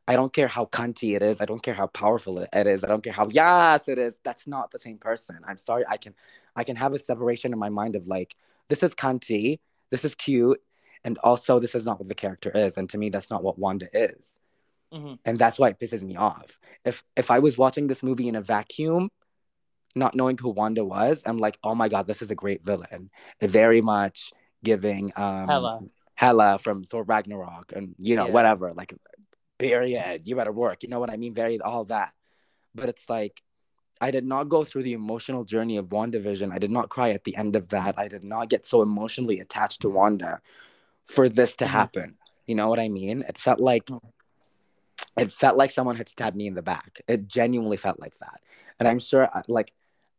I don't care how cunty it is. I don't care how powerful it it is. I don't care how yes it is. That's not the same person. I'm sorry. I can I can have a separation in my mind of like this is cunty, this is cute, and also this is not what the character is. And to me, that's not what Wanda is. Mhm. And that's why it pisses me off. If if I was watching this movie in a vacuum, not knowing who Wanda was, I'm like, oh my god, this is a great villain. Very much giving um Hella. Hela from Thor Ragnarok and you know Yeah. whatever like period you better work you know what I mean very all that but it's like I did not go through the emotional journey of WandaVision I did not cry at the end of that I did not get so emotionally attached to Wanda for this to Mhm. happen you know what I mean it felt like Mhm. It felt like someone had stabbed me in the back it genuinely felt like that and I'm sure like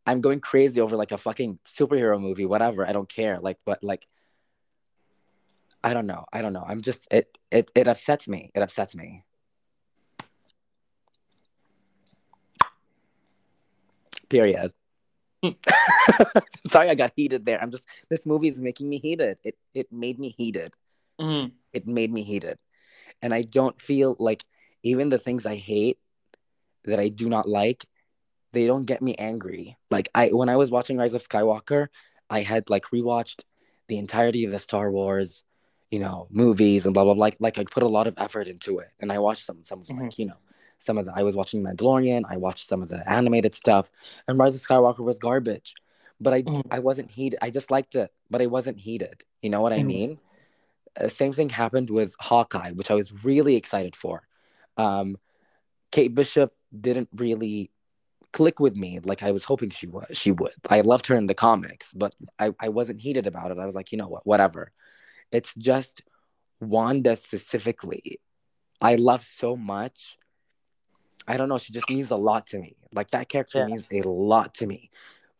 I'm going crazy over like a fucking superhero movie whatever I don't care like but like I don't know. I don't know. I'm just it it it upsets me. It upsets me. Period. Sorry I got heated there. I'm just this movie is making me heated. It it made me heated. Mhm. It made me heated. And I don't feel like even the things I hate that I do not like, they don't get me angry. Like I when I was watching Rise of Skywalker, I had like rewatched the entirety of the Star Wars, you know, movies and blah blah blah. Like like I put a lot of effort into it. And I watched some some of Mhm. like, you know, some of the I was watching Mandalorian, I watched some of the animated stuff, and Rise of Skywalker was garbage. But I Mhm. I wasn't heated. I just liked it, but I wasn't heated. You know what I Mhm. mean? Uh, same thing happened with Hawkeye, which I was really excited for. Um, Kate Bishop didn't really click with me like I was hoping she would. She would. I loved her in the comics, but I, I wasn't heated about it. I was like, you know what, whatever. It's just Wanda specifically. I love so much. I don't know. She just means a lot to me. Like that character Yeah. means a lot to me.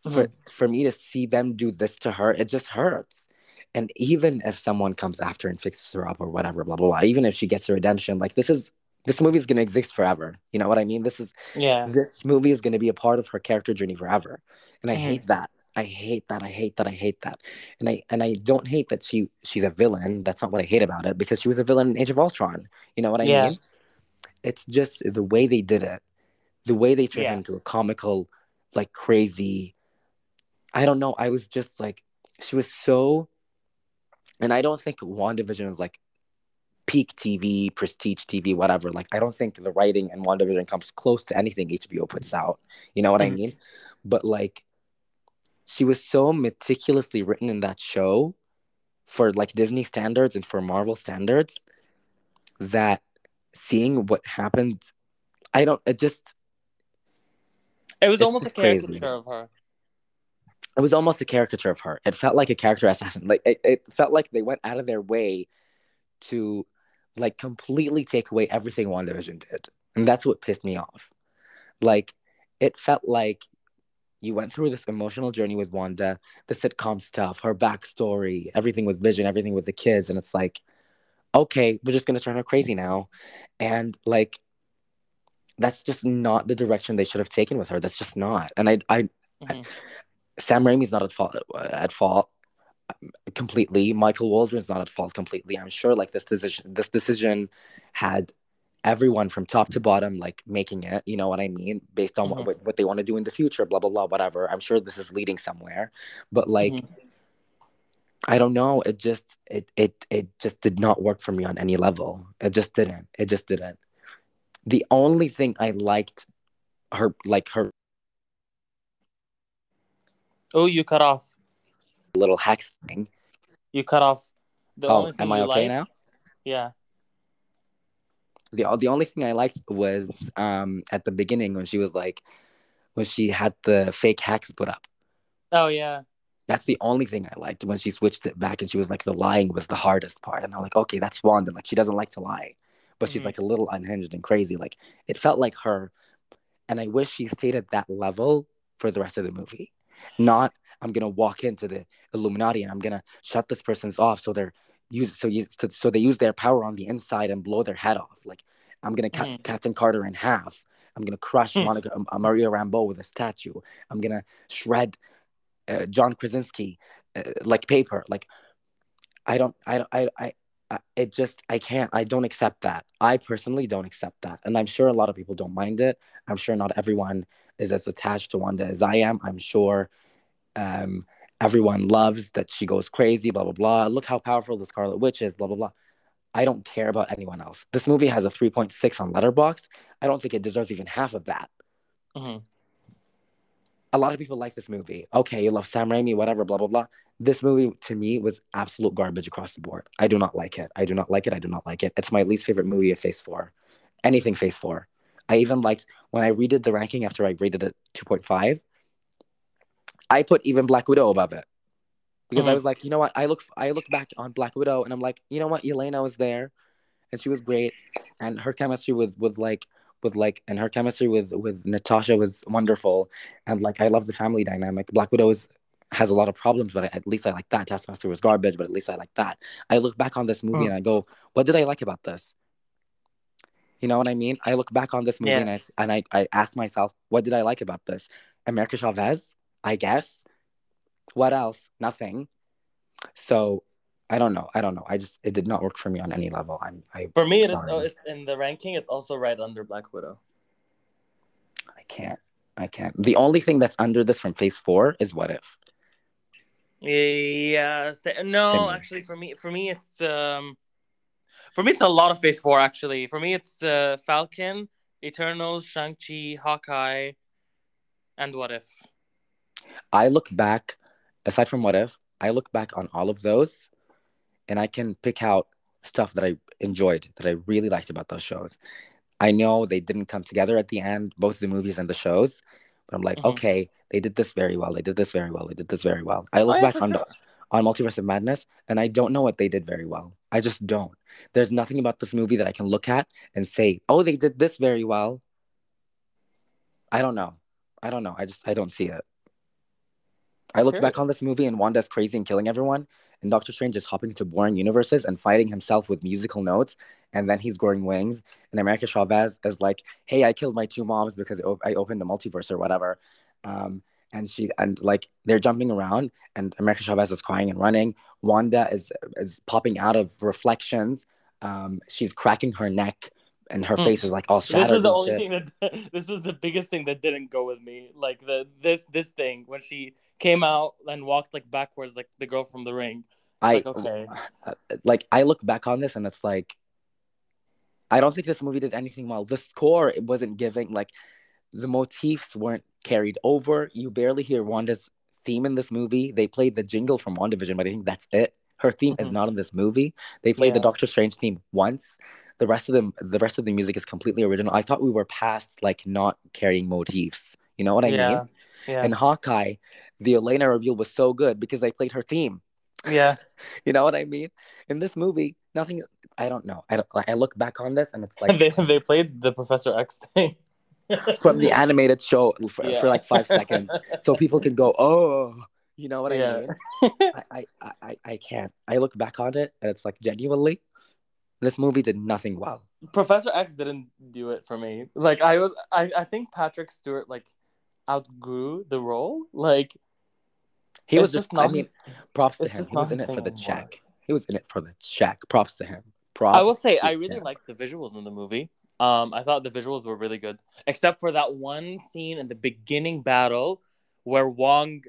For for me to see them do this to her, it just hurts. And even if someone comes after and fixes her up or whatever, blah blah blah, even if she gets a redemption, like this is this movie is gonna exist forever. You know what I mean? This is Yeah. this movie is gonna be a part of her character journey forever. And I Mhm. hate that. I hate that. I hate that. I hate that. And I and I don't hate that she she's a villain. That's not what I hate about it because she was a villain in Age of Ultron. You know what I Yeah. mean? It's just the way they did it, the way they turned Yeah. into a comical, like crazy. I don't know. I was just like, she was so, and I don't think WandaVision is like peak TV, prestige TV, whatever. Like, I don't think the writing in WandaVision comes close to anything HBO puts out. You know what I Mhm. mean? But like, she was so meticulously written in that show for like Disney standards and for Marvel standards that seeing what happened, I don't, it just, It was almost a just crazy. caricature of her. it was almost a caricature of her. It felt like a character assassin. Like it, it felt like they went out of their way to like completely take away everything WandaVision did. And that's what pissed me off. Like it felt like you went through this emotional journey with Wanda, the sitcom stuff, her backstory, everything with Vision, everything with the kids, and it's like, okay, we're just gonna turn her crazy now. And like that's just not the direction they should have taken with her. That's just not. And I I Mhm. Sam Raimi's not at fault at fault completely. Michael Waldron's not at fault completely. I'm sure like this decision this decision had everyone from top to bottom like making it, you know what I mean, based on Mhm. what, what they want to do in the future, blah blah blah, whatever. I'm sure this is leading somewhere. But like Mhm. I don't know. It just it it it just did not work for me on any level. It just didn't. It just didn't. The only thing I liked her like her Oh, you cut off. Little hex thing. You cut off. The oh, only thing am I okay liked- now? Yeah. the the only thing I liked was um at the beginning when she was like when she had the fake hex put up. Oh yeah. That's the only thing I liked when she switched it back and she was like the lying was the hardest part and I'm like okay that's Wanda like she doesn't like to lie but she's Mhm. like a little unhinged and crazy like it felt like her and I wish she stayed at that level for the rest of the movie not I'm gonna walk into the Illuminati and I'm gonna shut this person's off so they're use so so, so they use their power on the inside and blow their head off. Like I'm gonna cut Mhm. Captain Carter in half. I'm gonna crush Hmm. Monica uh, Maria Rambeau with a statue. I'm gonna shred uh, John Krasinski uh, like paper. Like I don't I I I. It just I can't I don't accept that. I personally don't accept that. And I'm sure a lot of people don't mind it. I'm sure not everyone is as attached to Wanda as I am. I'm sure um everyone loves that she goes crazy, blah blah blah. Look how powerful the Scarlet Witch is, blah blah blah. I don't care about anyone else. This movie has a 3.6 on Letterboxd I don't think it deserves even half of that. Mhm. A lot of people like this movie. Okay, you love Sam Raimi, whatever, blah blah blah. This movie to me was absolute garbage across the board. I do not like it. I do not like it. I do not like it. It's my least favorite movie of Phase Four. Anything Phase Four. I even liked when I redid the ranking after I rated it 2.5. I put even Black Widow above it because I Mhm. was like, you know what? I look I look back on Black Widow and I'm like, you know what? Yelena was there, and she was great, and her chemistry with with like was like and her chemistry with with Natasha was wonderful, and like I love the family dynamic. Black Widow is has a lot of problems, but at least I like that. Taskmaster was garbage, but at least I like that. I look back on this movie Hmm. and I go, what did I like about this? You know what I mean? I look back on this movie Yeah. and I and I, I ask myself, what did I like about this? America Chavez, I guess. What else? Nothing. So I don't know. I don't know. I just it did not work for me on any level. I'm I For me, it is. Oh, it's in the ranking. It's also right under Black Widow. I can't. I can't. The only thing that's under this from Phase Four is What If. Yeah. No, actually, for me, for me, it's um, for me, it's a lot of Phase Four. Actually, for me, it's uh, Falcon, Eternals, Shang Chi, Hawkeye, and What If. I look back, aside from What If, I look back on all of those, and I can pick out stuff that I enjoyed, that I really liked about those shows. I know they didn't come together at the end, both the movies and the shows, but I'm like, Mhm. okay, they did this very well. They did this very well. They did this very well. I look Oh, back on sure. on Multiverse of Madness, and I don't know what they did very well. I just don't. There's nothing about this movie that I can look at and say, oh, they did this very well. I don't know. I don't know. I just I don't see it. I look back on this movie and Wanda's crazy and killing everyone, and Doctor Strange is hopping into boring universes and fighting himself with musical notes, and then he's growing wings. And America Chavez is like, "Hey, I killed my two moms because op- I opened the multiverse or whatever," um, and she and like they're jumping around, and America Chavez is crying and running. Wanda is is popping out of reflections. Um, she's cracking her neck, and her Hmm. face is like all shattered. This is the only shit. thing that this was the biggest thing that didn't go with me. Like the this this thing when she came out and walked like backwards, like the girl from the ring. I Like okay, uh, like I look back on this and it's like I don't think this movie did anything well. The score it wasn't giving like the motifs weren't carried over. You barely hear Wanda's theme in this movie. They played the jingle from WandaVision, but I think that's it. Her theme is Mhm. not in this movie. They played the Doctor Strange theme once. The rest of them the rest of the music is completely original. I thought we were past like not carrying motifs. You know what I yeah, mean? yeah, And Hawkeye, the Yelena reveal was so good because they played her theme. yeah. You know what I mean? In this movie, nothing. I don't know. I don't. Like, I look back on this and it's like they they played the Professor X thing from the animated show for, Yeah. for like five seconds, so people can go, oh, you know what I Yeah. mean? I, I, I, I, I can't. I look back on it and it's like genuinely, this movie did nothing well. Professor X didn't do it for me. Like I was, I, I think Patrick Stewart like outgrew the role. Like He was just. just not I mean, props to him. He was in it for the check. He was in it for the check. Props to him. Props. I will say, I really him. liked the visuals in the movie. Um, I thought the visuals were really good, except for that one scene in the beginning battle where Wong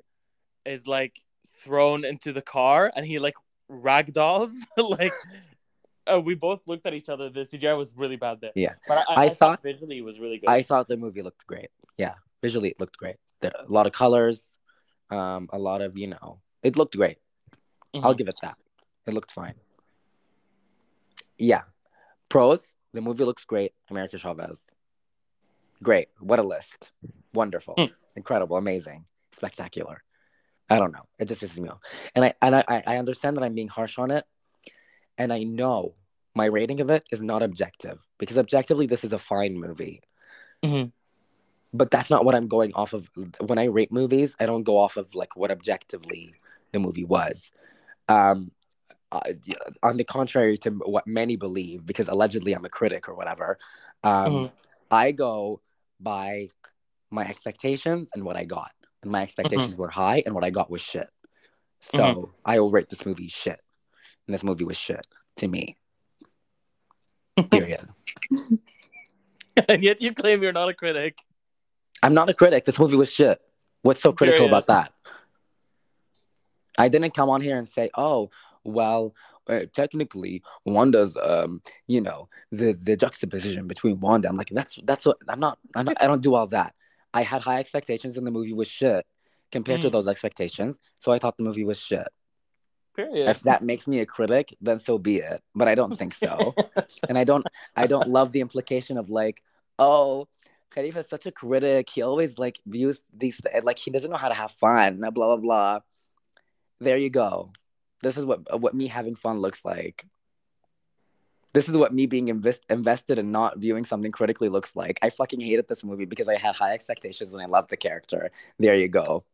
is like thrown into the car and he like ragdolls like uh, we both looked at each other the cgi was really bad there Yeah. but i, I I, thought- visually it was really good I thought the movie looked great. Yeah, visually it looked great. There, a lot of colors, um, a lot of you know, it looked great. I'll Mhm. give it that. It looked fine. Yeah. Pros, the movie looks great. America Chavez. Great. What a list. Wonderful. Hmm. Incredible. Amazing. Spectacular. I don't know. It just pisses me off. And I and I, I understand that I'm being harsh on it. And I know my rating of it is not objective. Because objectively this is a fine movie. Mhm. But that's not what I'm going off of. When I rate movies, I don't go off of like what objectively the movie was. Um, uh, on the contrary to what many believe, because allegedly I'm a critic or whatever, um, Mhm. I go by my expectations and what I got. And my expectations were high, and what I got was shit. So I will rate this movie shit. And this movie was shit to me. Period. and yet you claim you're not a critic I'm not a critic. This movie was shit. What's so critical Period. about that? I didn't come on here and say, "Oh, well, uh, technically, Wanda's, um, you know, the the juxtaposition between Wanda." I'm like, that's that's what I'm not. I'm not I don't do all that. I had high expectations, and the movie was shit compared to Mm. those expectations. So I thought the movie was shit. Period If that makes me a critic, then so be it. But I don't think so, and I don't. I don't love the implication of like, oh. Khalif is such a critic. He always like views these like he doesn't know how to have fun. Blah blah blah. There you go. This is what what me having fun looks like. This is what me being invest, invested and not viewing something critically looks like. I fucking hated this movie because I had high expectations and I loved the character. There you go.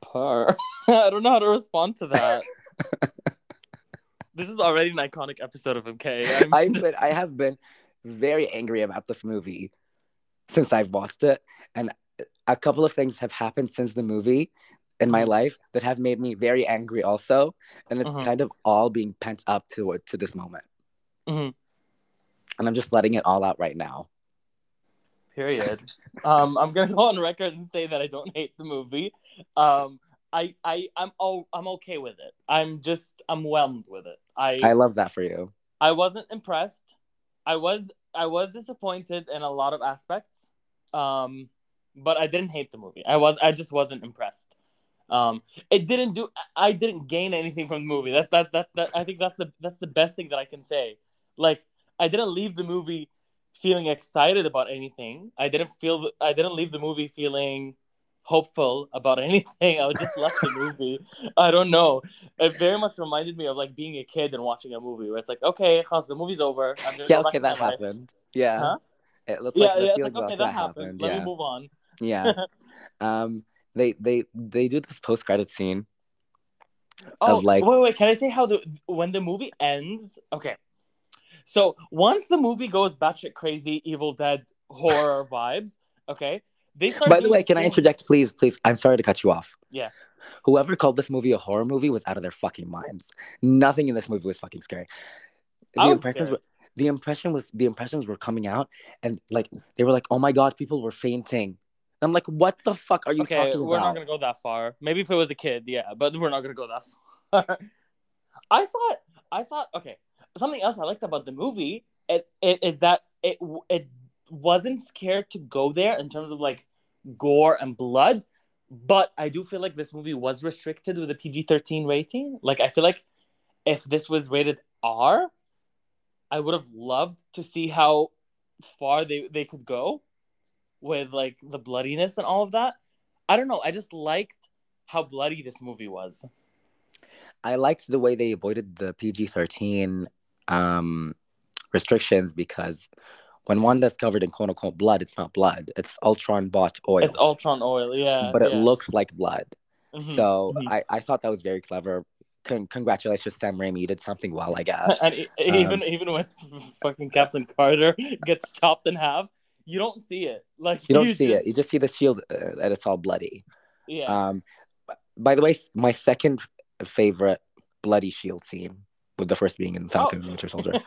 Par. I don't know how to respond to that. this is already an iconic episode of MK. I'm I've been I have been very angry about this movie since I've watched it, and a couple of things have happened since the movie in my Mhm. life that have made me very angry also, and it's Mhm. kind of all being pent up to to this moment, Mhm. and I'm just letting it all out right now. Period. um, I'm gonna go on record and say that I don't hate the movie. Um, I, I, I'm, oh, I'm okay with it. I'm just, I'm whelmed with it. I, I love that for you. I wasn't impressed. I was, I was disappointed in a lot of aspects. Um, but I didn't hate the movie. I was, I just wasn't impressed. Um, it didn't do. I didn't gain anything from the movie. That, that, that, that. I think that's the, that's the best thing that I can say. Like, I didn't leave the movie feeling excited about anything. I didn't feel I didn't leave the movie feeling hopeful about anything. I was just left the movie. I don't know. It very much reminded me of like being a kid and watching a movie where it's like, okay, Khas, the movie's over. Yeah, okay, that life. happened. Yeah. Huh? It looks Yeah, like yeah, like okay, that happened. Let Yeah. me move on. Yeah. um, they they they do this post credit scene. Oh, Of, like- wait, wait. Can I say how the when the movie ends? Okay, so once the movie goes batshit crazy, Evil Dead horror vibes. Okay, they start. By the way, can I interject, please? Please, I'm sorry to cut you off. Yeah. Whoever called this movie a horror movie was out of their fucking minds. Nothing in this movie was fucking scary. The I was impressions scared. were the impression was the impressions were coming out and like they were like, oh my god, people were fainting. I'm like, what the fuck are you okay, talking we're about? not gonna go that far. Maybe if it was a kid, yeah, but we're not gonna go that far. I thought, I thought, okay, something else I liked about the movie it, it is that it it wasn't scared to go there in terms of like gore and blood, but I do feel like this movie was restricted with a PG thirteen rating. Like I feel like if this was rated R, I would have loved to see how far they they could go with like the bloodiness and all of that. I don't know. I just liked how bloody this movie was. I liked the way they avoided the PG 13 um, restrictions because when Wanda's covered in quote unquote blood, it's not blood, it's Ultron bought oil. It's Ultron oil, yeah. but it looks like blood. Mhm, So mhm. I, I thought that was very clever. Con- congratulations, Sam Raimi. You did something well, I guess. and e- even even when fucking Captain Carter gets chopped in half, you don't see it. Like You don't see just- it. You just see the shield uh, and it's all bloody. Yeah. Um, by the way, my second favorite bloody shield scene, with the first being in Falcon and Winter Soldier.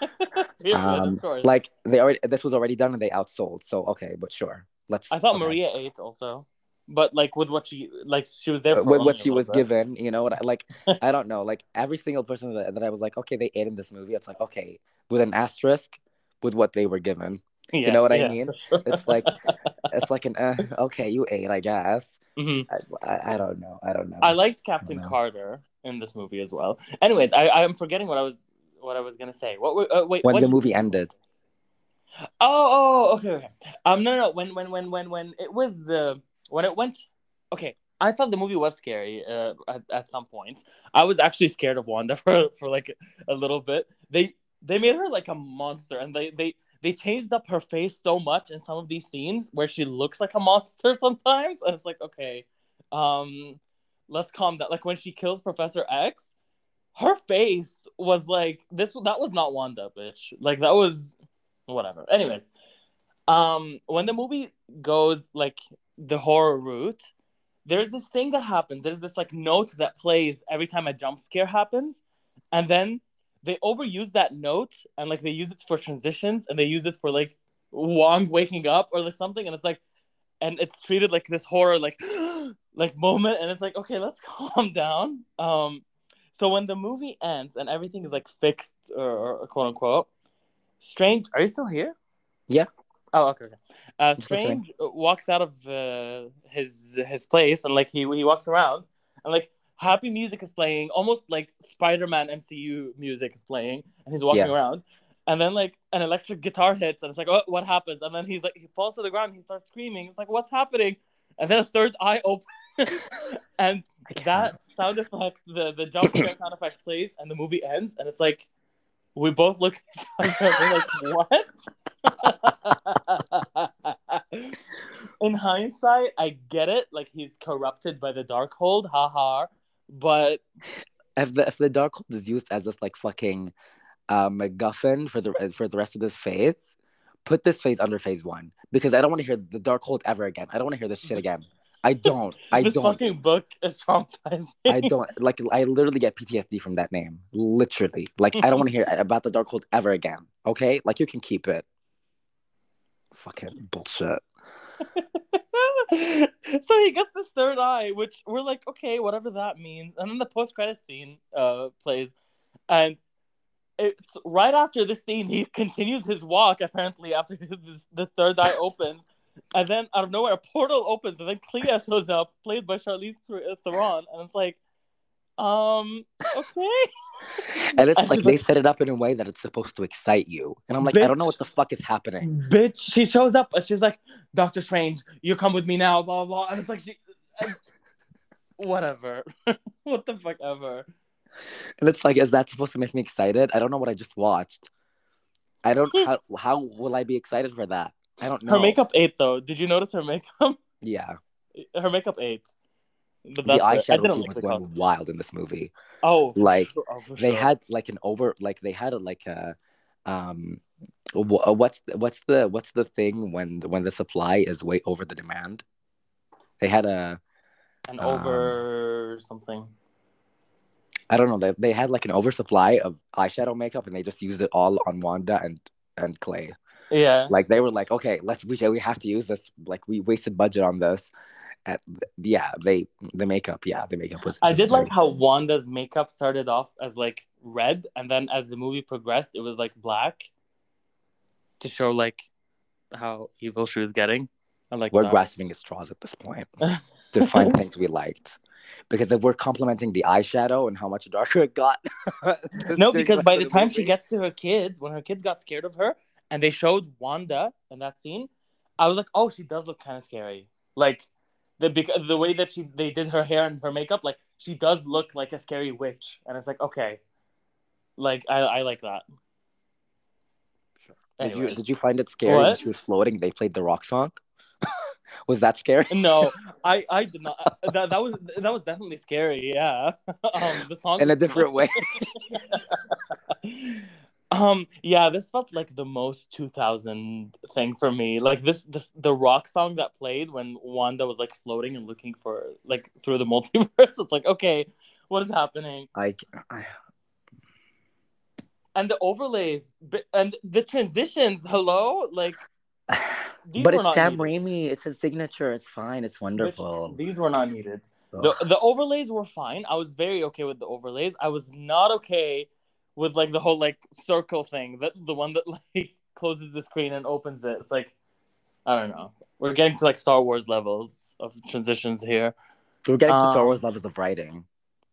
Um, of course. Like they already, this was already done and they outsold. So okay, but sure, let's. I thought okay. Maria ate also. but like with what she like she was there for with what she was bit. given. You know what? I, like I don't know. Like every single person that, that I was like, okay, they ate in this movie. It's like okay, with an asterisk, with what they were given. You know what I mean? sure. It's like it's like an uh, okay, you ate, I guess. Mhm. I, I, I don't know. I don't know. I liked Captain know. Carter in this movie as well. Anyways, I I'm forgetting what I was what I was gonna say. What were uh, wait when what the movie ended. Oh, oh, okay, okay. Um, no, no, no. When, when, when, when, when it was, uh, when it went, okay. I thought the movie was scary. Uh, at, at some point, I was actually scared of Wanda for for like a little bit. They they made her like a monster, and they they they changed up her face so much in some of these scenes where she looks like a monster sometimes, and it's like okay, um, let's calm down. Like when she kills Professor X, her face was like this. That was not Wanda, bitch. Like that was whatever. Anyways, um, when the movie goes like the horror route, there's this thing that happens. There's this like note that plays every time a jump scare happens, and then they overuse that note and like they use it for transitions and they use it for like Wong waking up or like something, and it's like, and it's treated like this horror like like moment, and it's like okay, let's calm down. Um, so when the movie ends and everything is like fixed or, or quote unquote, Strange, are you still here? Yeah. Oh, okay. okay. Uh, Strange walks out of uh, his his place and like he he walks around and like happy music is playing, almost like Spider Man MCU music is playing, and he's walking Yeah. around. And then like an electric guitar hits, and it's like, oh, what happens? And then he's like, he falls to the ground, he starts screaming. It's like, what's happening? And then a third eye opens, and that sound effect, the the jump scare sound effect plays, and the movie ends, and it's like we both look at each other like, what? In hindsight, I get it. Like he's corrupted by the Darkhold, haha. But if the if the Darkhold is used as this like fucking uh, MacGuffin for the for the rest of this phase, put this phase under phase one because I don't want to hear the Darkhold ever again. I don't want to hear this shit again. I don't. I this don't. fucking book is traumatizing. I don't like. I literally get PTSD from that name. Literally, like I don't want to hear about the Darkhold ever again. Okay, like you can keep it. Fucking bullshit. so he gets this third eye, which we're like, okay, whatever that means. And then the post credit scene uh plays, and it's right after this scene he continues his walk. Apparently, after his, the third eye opens, and then out of nowhere a portal opens, and then Clea shows up, played by Charlize Theron, and it's like, um, okay. And it's And like they like- set it up in a way that it's supposed to excite you, and I'm like, I don't know what the fuck is happening. bitch she shows up and she's like doctor strange you come with me now blah blah blah and it's like she and- whatever what the fuck ever And it's like, is that supposed to make me excited? I don't know what I just watched. I don't. How, how will I be excited for that? I don't know. her makeup ate though did you notice her makeup Yeah, her makeup ate but the. Eyeshadow team was going wild in this movie. oh like, sure. Oh, They sure. had like an over, like they had a, like a, um, uh, what's what's the what's the thing when when the supply is way over the demand? They had a, an um, over something I don't know. They they had like an oversupply of eyeshadow makeup, and they just used it all on Wanda and and Clea. yeah Like they were like, okay, let's we we have to use this. Like we wasted budget on this. And yeah, they the makeup, yeah, the makeup was. I did like how Wanda's makeup started off as like red, and then as the movie progressed, it was like black to show like how evil she was getting. I like we're that. grasping at straws at this point to find things we liked. Because if we're complimenting the eyeshadow and how much darker it got. no, because by the of time she gets to her kids, when her kids got scared of her, and they showed Wanda in that scene, I was like, oh, she does look kind of scary. Like the because the way that she they did her hair and her makeup, like she does look like a scary witch, and it's like okay, like I I like that. Did you did you find it scary when she was floating? They played the rock song. was that scary? No, I I did not. That that was that was definitely scary. Yeah, um, the song In a different way. um, yeah, this felt like the most 2000 thing for me. Like this, this the rock song that played when Wanda was like floating and looking for like through the multiverse. It's like okay, what is happening? Like I, And the overlays and the transitions. Hello, like These but it's Sam needed. Raimi. It's his signature. It's fine. It's Which- wonderful. these were not needed. The Ugh. the overlays were fine. I was very okay with the overlays. I was not okay with like the whole like circle thing. That the one that like closes the screen and opens it. It's like I don't know. We're getting to like Star Wars levels of transitions here. We're getting to Star Um, Wars levels of writing.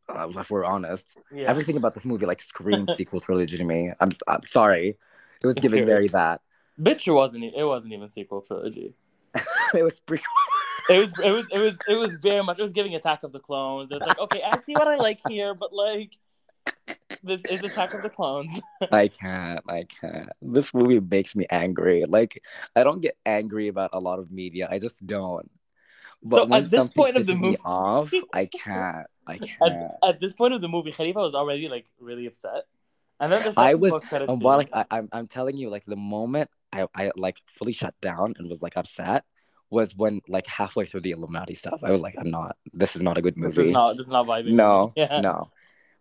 Uh, if we're honest, Yeah. everything about this movie like screams sequel trilogy to me. I'm I'm sorry. It was giving very that. Bitch, it wasn't. It wasn't even sequel trilogy. it was pre- It was. It was. It was. It was very much. It was giving Attack of the Clones. It's like, okay, I see what I like here, but like, this is Attack of the Clones. I can't. I can't. This movie makes me angry. Like I don't get angry about a lot of media. I just don't. But So at this point of the movie- off, I can't. I can't. at this point of the movie, Khalifa was already like really upset, and then the I was- Um, well, like I, I'm, I'm telling you, like the moment I, I like fully shut down and was like upset was when like halfway through the Illuminati stuff. I was like, I'm not. This is not a good movie. this is not. This is not vibing. no, Yeah. no.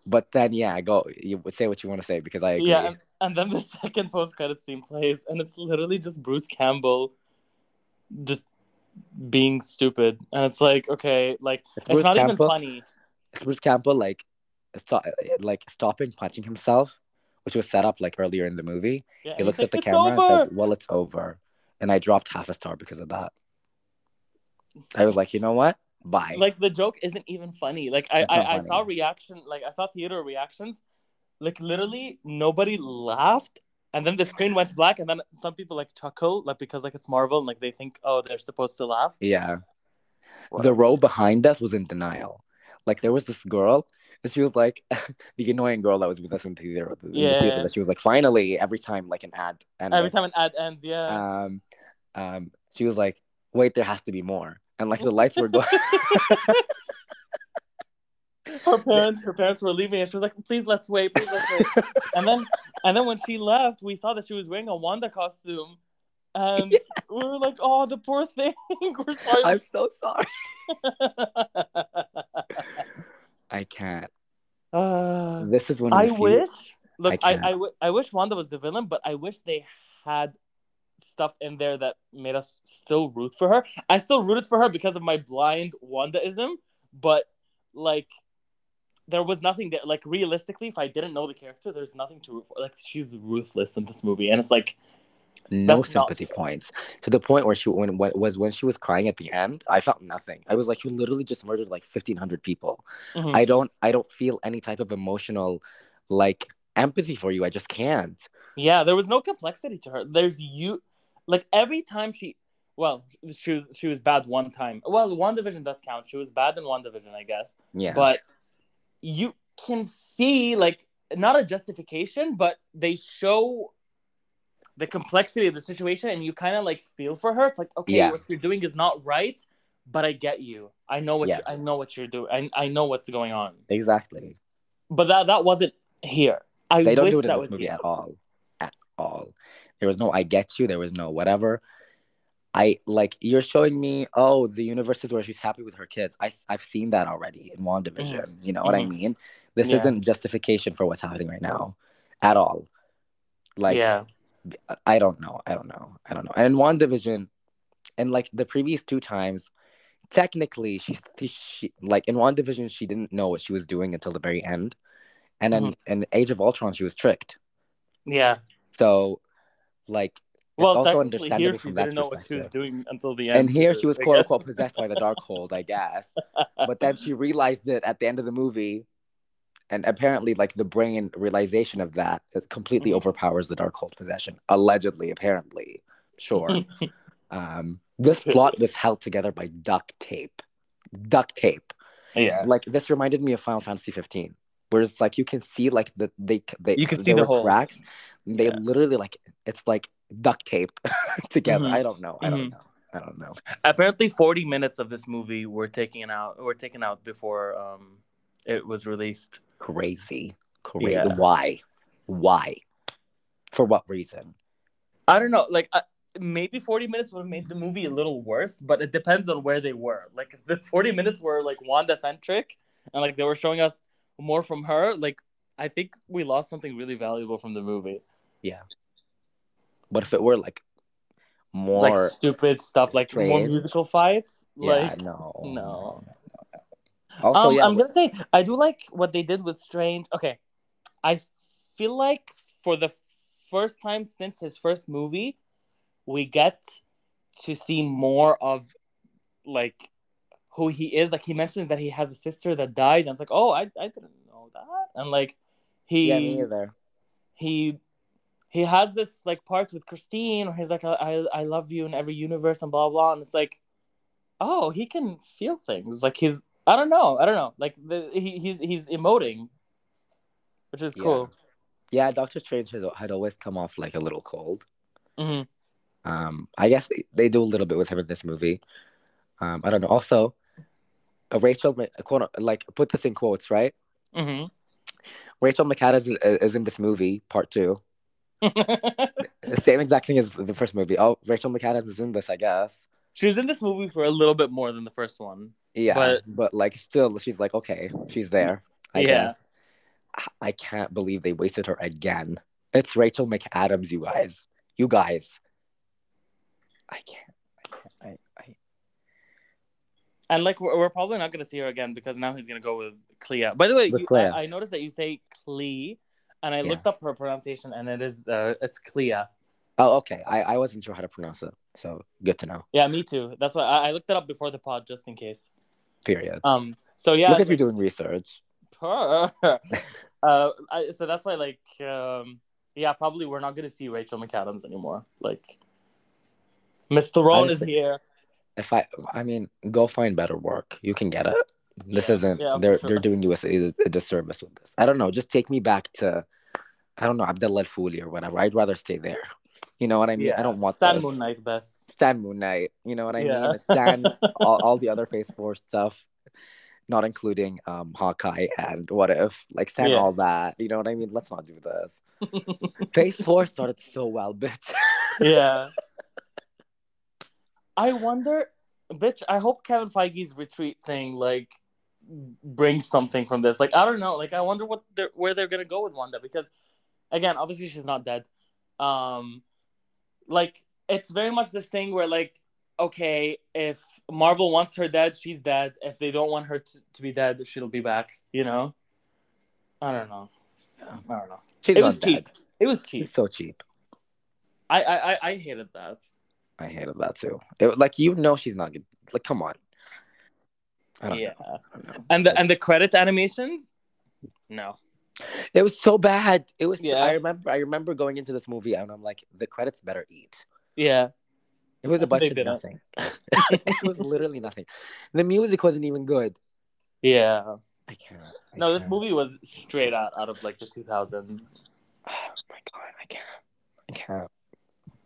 But then, yeah, I go. You would say what you want to say because I agree. Yeah, and, and then the second post-credit scene plays, and it's literally just Bruce Campbell, just being stupid, and it's like, okay, like It's it's not even funny. It's Bruce Campbell like, stop, like stopping punching himself, which was set up like earlier in the movie. Yeah, He looks he's at the camera over!" and says, "Well, it's over," and I dropped half a star because of that. I was like, you know what? Bye. like the joke isn't even funny. Like I, It's not I, I saw reaction, like I saw theater reactions, like literally nobody laughed, and then the screen went black, and then some people like chuckle, like because like it's Marvel, and like they think oh they're supposed to laugh. yeah. The row behind us was in denial. Like there was this girl, and she was like, the annoying girl that was with us in the theater. in the Yeah. theater, that she was like, finally, every time like an ad, and Every time an ad ends, yeah. um, um, she was like, wait, there has to be more, and like the lights were going. her parents, her parents were leaving, and she was like, "Please, let's wait, please, let's wait." and then, and then when she left, we saw that she was wearing a Wanda costume, and we were like, "Oh, the poor thing." we're sorry. I'm so sorry. I can't. Uh, This is one of I wish. Look, I I. I, w- I wish Wanda was the villain, but I wish they had stuff in there that made us still root for her. I still rooted for her because of my blind Wandaism, but like there was nothing there. Like realistically, if I didn't know the character, there's nothing to root for. Like she's ruthless in this movie, and it's like no That's not- sympathy points to the point where she when, when was when she was crying at the end i felt nothing i was like you literally just murdered like 1500 people mhm. i don't i don't feel any type of emotional like empathy for you i just can't yeah, there was no complexity to her. There's you, like every time she. Well, she was she was bad one time. Well, WandaVision does count. She was bad in WandaVision, I guess. yeah but you can see like not a justification but they show the complexity of the situation and you kind of like feel for her. It's like okay Yeah. what you're doing is not right but i get you. I know what Yeah. you, i know what you're doing. I, I know what's going on. Exactly. But that that wasn't here. I they don't wish do it in this movie here. at all. At all. There was no i get you there was no whatever. I like you're showing me oh the universes where she's happy with her kids. I, i've seen that already in wandavision you know what i Mhm. mean? This Yeah. isn't justification for what's happening right now at all. Like yeah I don't know. I don't know. I don't know. And in division, and like the previous two times, technically she, she like in WandaVision she didn't know what she was doing until the very end, and then Mm-hmm. in Age of Ultron she was tricked. yeah So, like, it's well also understandable here she from that didn't know what she was perspective. doing until the end And here she was I quote guess. unquote possessed by the Darkhold, I guess. But then she realized it at the end of the movie, and apparently, like the brain realization of that it completely Mhm. overpowers the dark Darkhold possession. Allegedly, apparently, sure. um, this plot was held together by duct tape. Duct tape. yeah Like this reminded me of Final Fantasy 15, where it's like you can see like the they they you can see the whole cracks. They Yeah. literally like it's like duct tape together. Mhm. I don't know. I don't Mhm. know. I don't know. apparently 40 minutes of this movie were taken out were taken out before um it was released Crazy. Crazy. Yeah. Why? Why? For what reason? i don't know like uh, maybe 40 minutes would have made the movie a little worse but it depends on where they were like if the 40 minutes were like wanda centric and like they were showing us more from her like i think we lost something really valuable from the movie Yeah. But if it were like more. like stupid stuff, like more musical fights. yeah, like no, no. Also, um, yeah, I'm gonna say I do like what they did with Strange. Okay, I feel like for the first time since his first movie, we get to see more of like who he is. Like he mentioned that he has a sister that died, and it's like, oh, I I didn't know that, and like he yeah, me either. he he has this like part with Christine where he's like I, I I love you in every universe and blah blah and it's like oh he can feel things like he's I don't know I don't know like the, he, he's he's emoting which is cool Yeah, Doctor Strange had, had always come off like a little cold. hmm Um, I guess they, they do a little bit with him in this movie. Um, I don't know. Also, uh, Rachel, like put this in quotes, right? hmm Rachel McAdams is, is in this movie, part two. The same exact thing as the first movie. Oh, Rachel McAdams is in this, I guess. She was in this movie for a little bit more than the first one Yeah, But- but, like still, she's like, okay, she's there. I Yeah. guess. I- can't believe they wasted her again. It's Rachel McAdams, you guys. You guys. I can't. I can't. I, I, and like we're, we're probably not gonna see her again because now he's gonna go with Clea by the way you, I, I noticed that you say Clea and I Yeah. looked up her pronunciation and it is uh, it's Clea oh, okay. I, I wasn't sure how to pronounce it, so good to know. Yeah, me too. That's why I, I looked it up before the pod just in case. Period. Um. So yeah. Look at you like, doing research. per- uh. I, so that's why, like, um. Yeah, probably we're not gonna see Rachel McAdams anymore. Like, Miss Theron is here. If I, I mean, go find better work. You can get it. This Yeah, isn't. yeah, they're sure. they're doing you a, a disservice with this. I don't know. Just take me back to, I don't know, Abdullah Fooli or whatever. I'd rather stay there. You know what I mean? I don't want Stan this. Moon Knight best. Stan Moon Knight. You know what I Yeah. mean? Stan all, all the other Phase Four stuff, not including um Hawkeye and What If. Like Stan Yeah. all that. You know what I mean? Let's not do this. Phase Four started so well, bitch. yeah. I wonder, bitch. I hope Kevin Feige's retreat thing like brings something from this. Like I don't know. Like I wonder what they're where they're gonna go with Wanda because, again, obviously she's not dead. Um, like it's very much this thing where like okay, if Marvel wants her dead, she's dead. If they don't want her to, to be dead, she'll be back. You know. I don't know. I don't know. She's it was cheap. It was cheap. She's so cheap. I I I, I hated that. I hated that too. It, like you know she's not good. Like come on. Yeah. know. Know. And the It's- and the credit animations, no. It was so bad. It was. Yeah. I remember. I remember going into this movie and I'm like, the credits better eat. Yeah, It was a bunch of nothing. it was literally nothing. The music wasn't even good. yeah. I can't. I No, this can't. movie was straight out out of like the two thousands. Oh my god, I can't. I can't.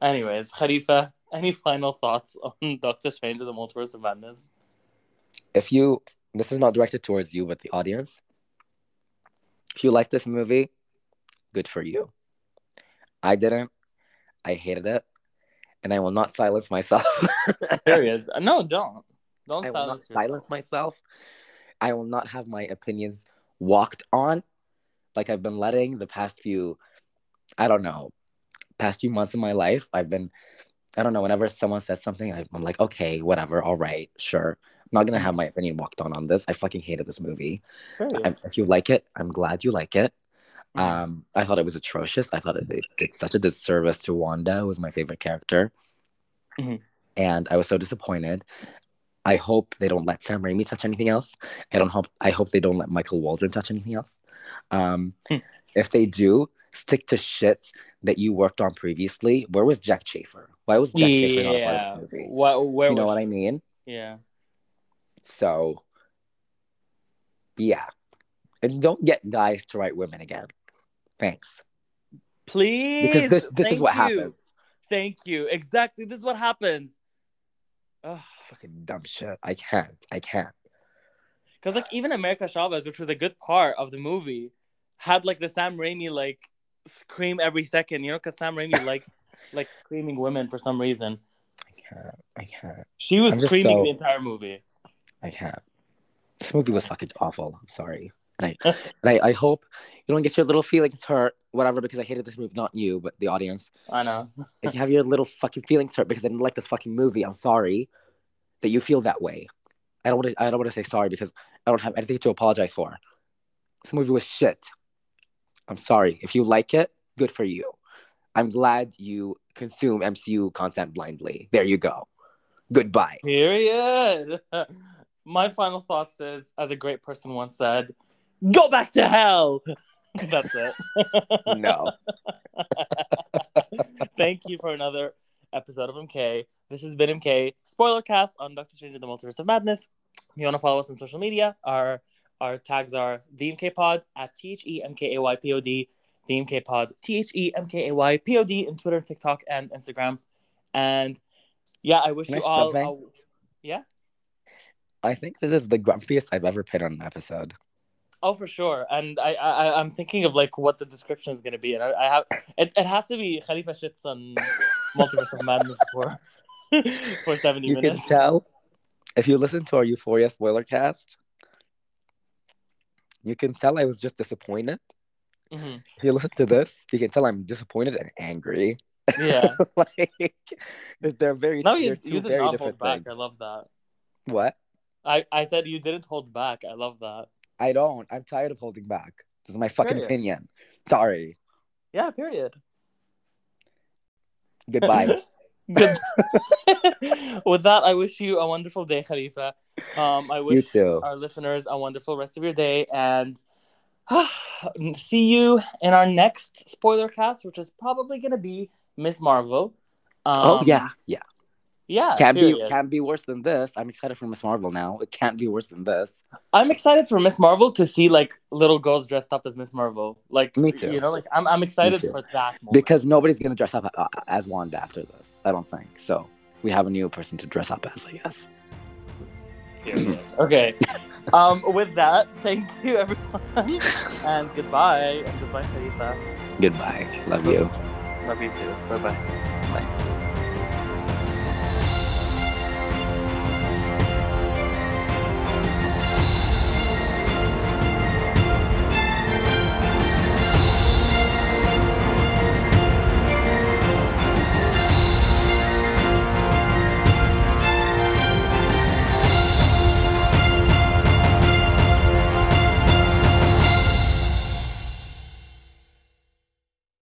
Anyways, Khalifa, any final thoughts on Doctor Strange and the Multiverse of Madness? If you, this is not directed towards you, but the audience. If you like this movie, good for you. I didn't. I hated it, and I will not silence myself. Period. No, don't. Don't I will not silence yourself. silence myself. I will not have my opinions walked on like I've been letting the past few, I don't know, past few months of my life. I've been, I don't know, whenever someone says something, I- I'm like, okay, whatever, all right, sure. I'm not going to have my opinion walked on on this. I fucking hated this movie. Period. I, if you like it, I'm glad you like it. Mhm. Um, I thought it was atrocious. I thought it, it did such a disservice to Wanda, who was my favorite character. Mhm. And I was so disappointed. I hope they don't let Sam Raimi touch anything else. I don't hope I hope they don't let Michael Waldron touch anything else. Um, Hmm. if they do, stick to shit that you worked on previously. Where was Jac Schaeffer? Why was Jac Schaeffer not a part of this movie? What? Where You know what? I mean? Yeah. So, yeah. And don't get guys to write women again. Thanks. Please. Because this this is what you. happens. Thank you. Exactly. This is what happens. Fucking dumb shit. I can't. I can't. Because like even America Chavez, which was a good part of the movie, had like the Sam Raimi like scream every second. You know, because Sam Raimi likes like screaming women for some reason. I can't. I can't. She was I'm screaming so- the entire movie. I can't. This movie was fucking awful. I'm sorry. And I and I, I hope you don't get your little feelings hurt, whatever, because I hated this movie, not you, but the audience. I know. If you have your little fucking feelings hurt because I didn't like this fucking movie, I'm sorry that you feel that way. I don't want to I don't want to say sorry because I don't have anything to apologize for. This movie was shit. I'm sorry. If you like it, good for you. I'm glad you consume MCU content blindly. There you go. Goodbye. Period. My final thoughts is, as a great person once said, "Go back to hell." That's it. No. Thank you for another episode of MK. This has been MK spoiler cast on Doctor Strange in the Multiverse of Madness. If you want to follow us on social media, our our tags are the MK Pod at T H E M K A Y P O D, the MK Pod T H E M K A Y P O D in Twitter, TikTok, and Instagram. And yeah, I wish Can you say all. a- yeah. I think this is the grumpiest I've ever been on an episode. Oh, for sure. And I, I, I'm thinking of like what the description is going to be, and I, I have it. It has to be Khalifa shits on Multiverse of Madness for for seventy You minutes. can tell if you listen to our Euphoria spoiler cast, you can tell I was just disappointed. Mhm. If you listen to this, you can tell I'm disappointed and angry. Yeah. like they're very No, you you did very not different hold back. things. I love that. What? I I said you didn't hold back. I love that. I don't. I'm tired of holding back. This is my fucking Period. opinion. Sorry. Yeah. Period. Goodbye. Good. With that, I wish you a wonderful day, Khalifa. Um, I wish you too. our listeners a wonderful rest of your day and see you in our next spoiler cast, which is probably going to be Miss Marvel. Um, oh yeah, yeah. Yeah. Can't be period. can't be worse than this. I'm excited for Miss Marvel now. It can't be worse than this. I'm excited for Miss Marvel to see like little girls dressed up as Miss Marvel. Like Me too. You know, like I'm I'm excited for that moment. Because nobody's gonna dress up uh, as Wanda after this. I don't think so. We have a new person to dress up as, I guess. Okay. um, with that, thank you everyone, and goodbye, and goodbye, Khalifa. Goodbye. Love you. Love you too. Bye bye. Bye.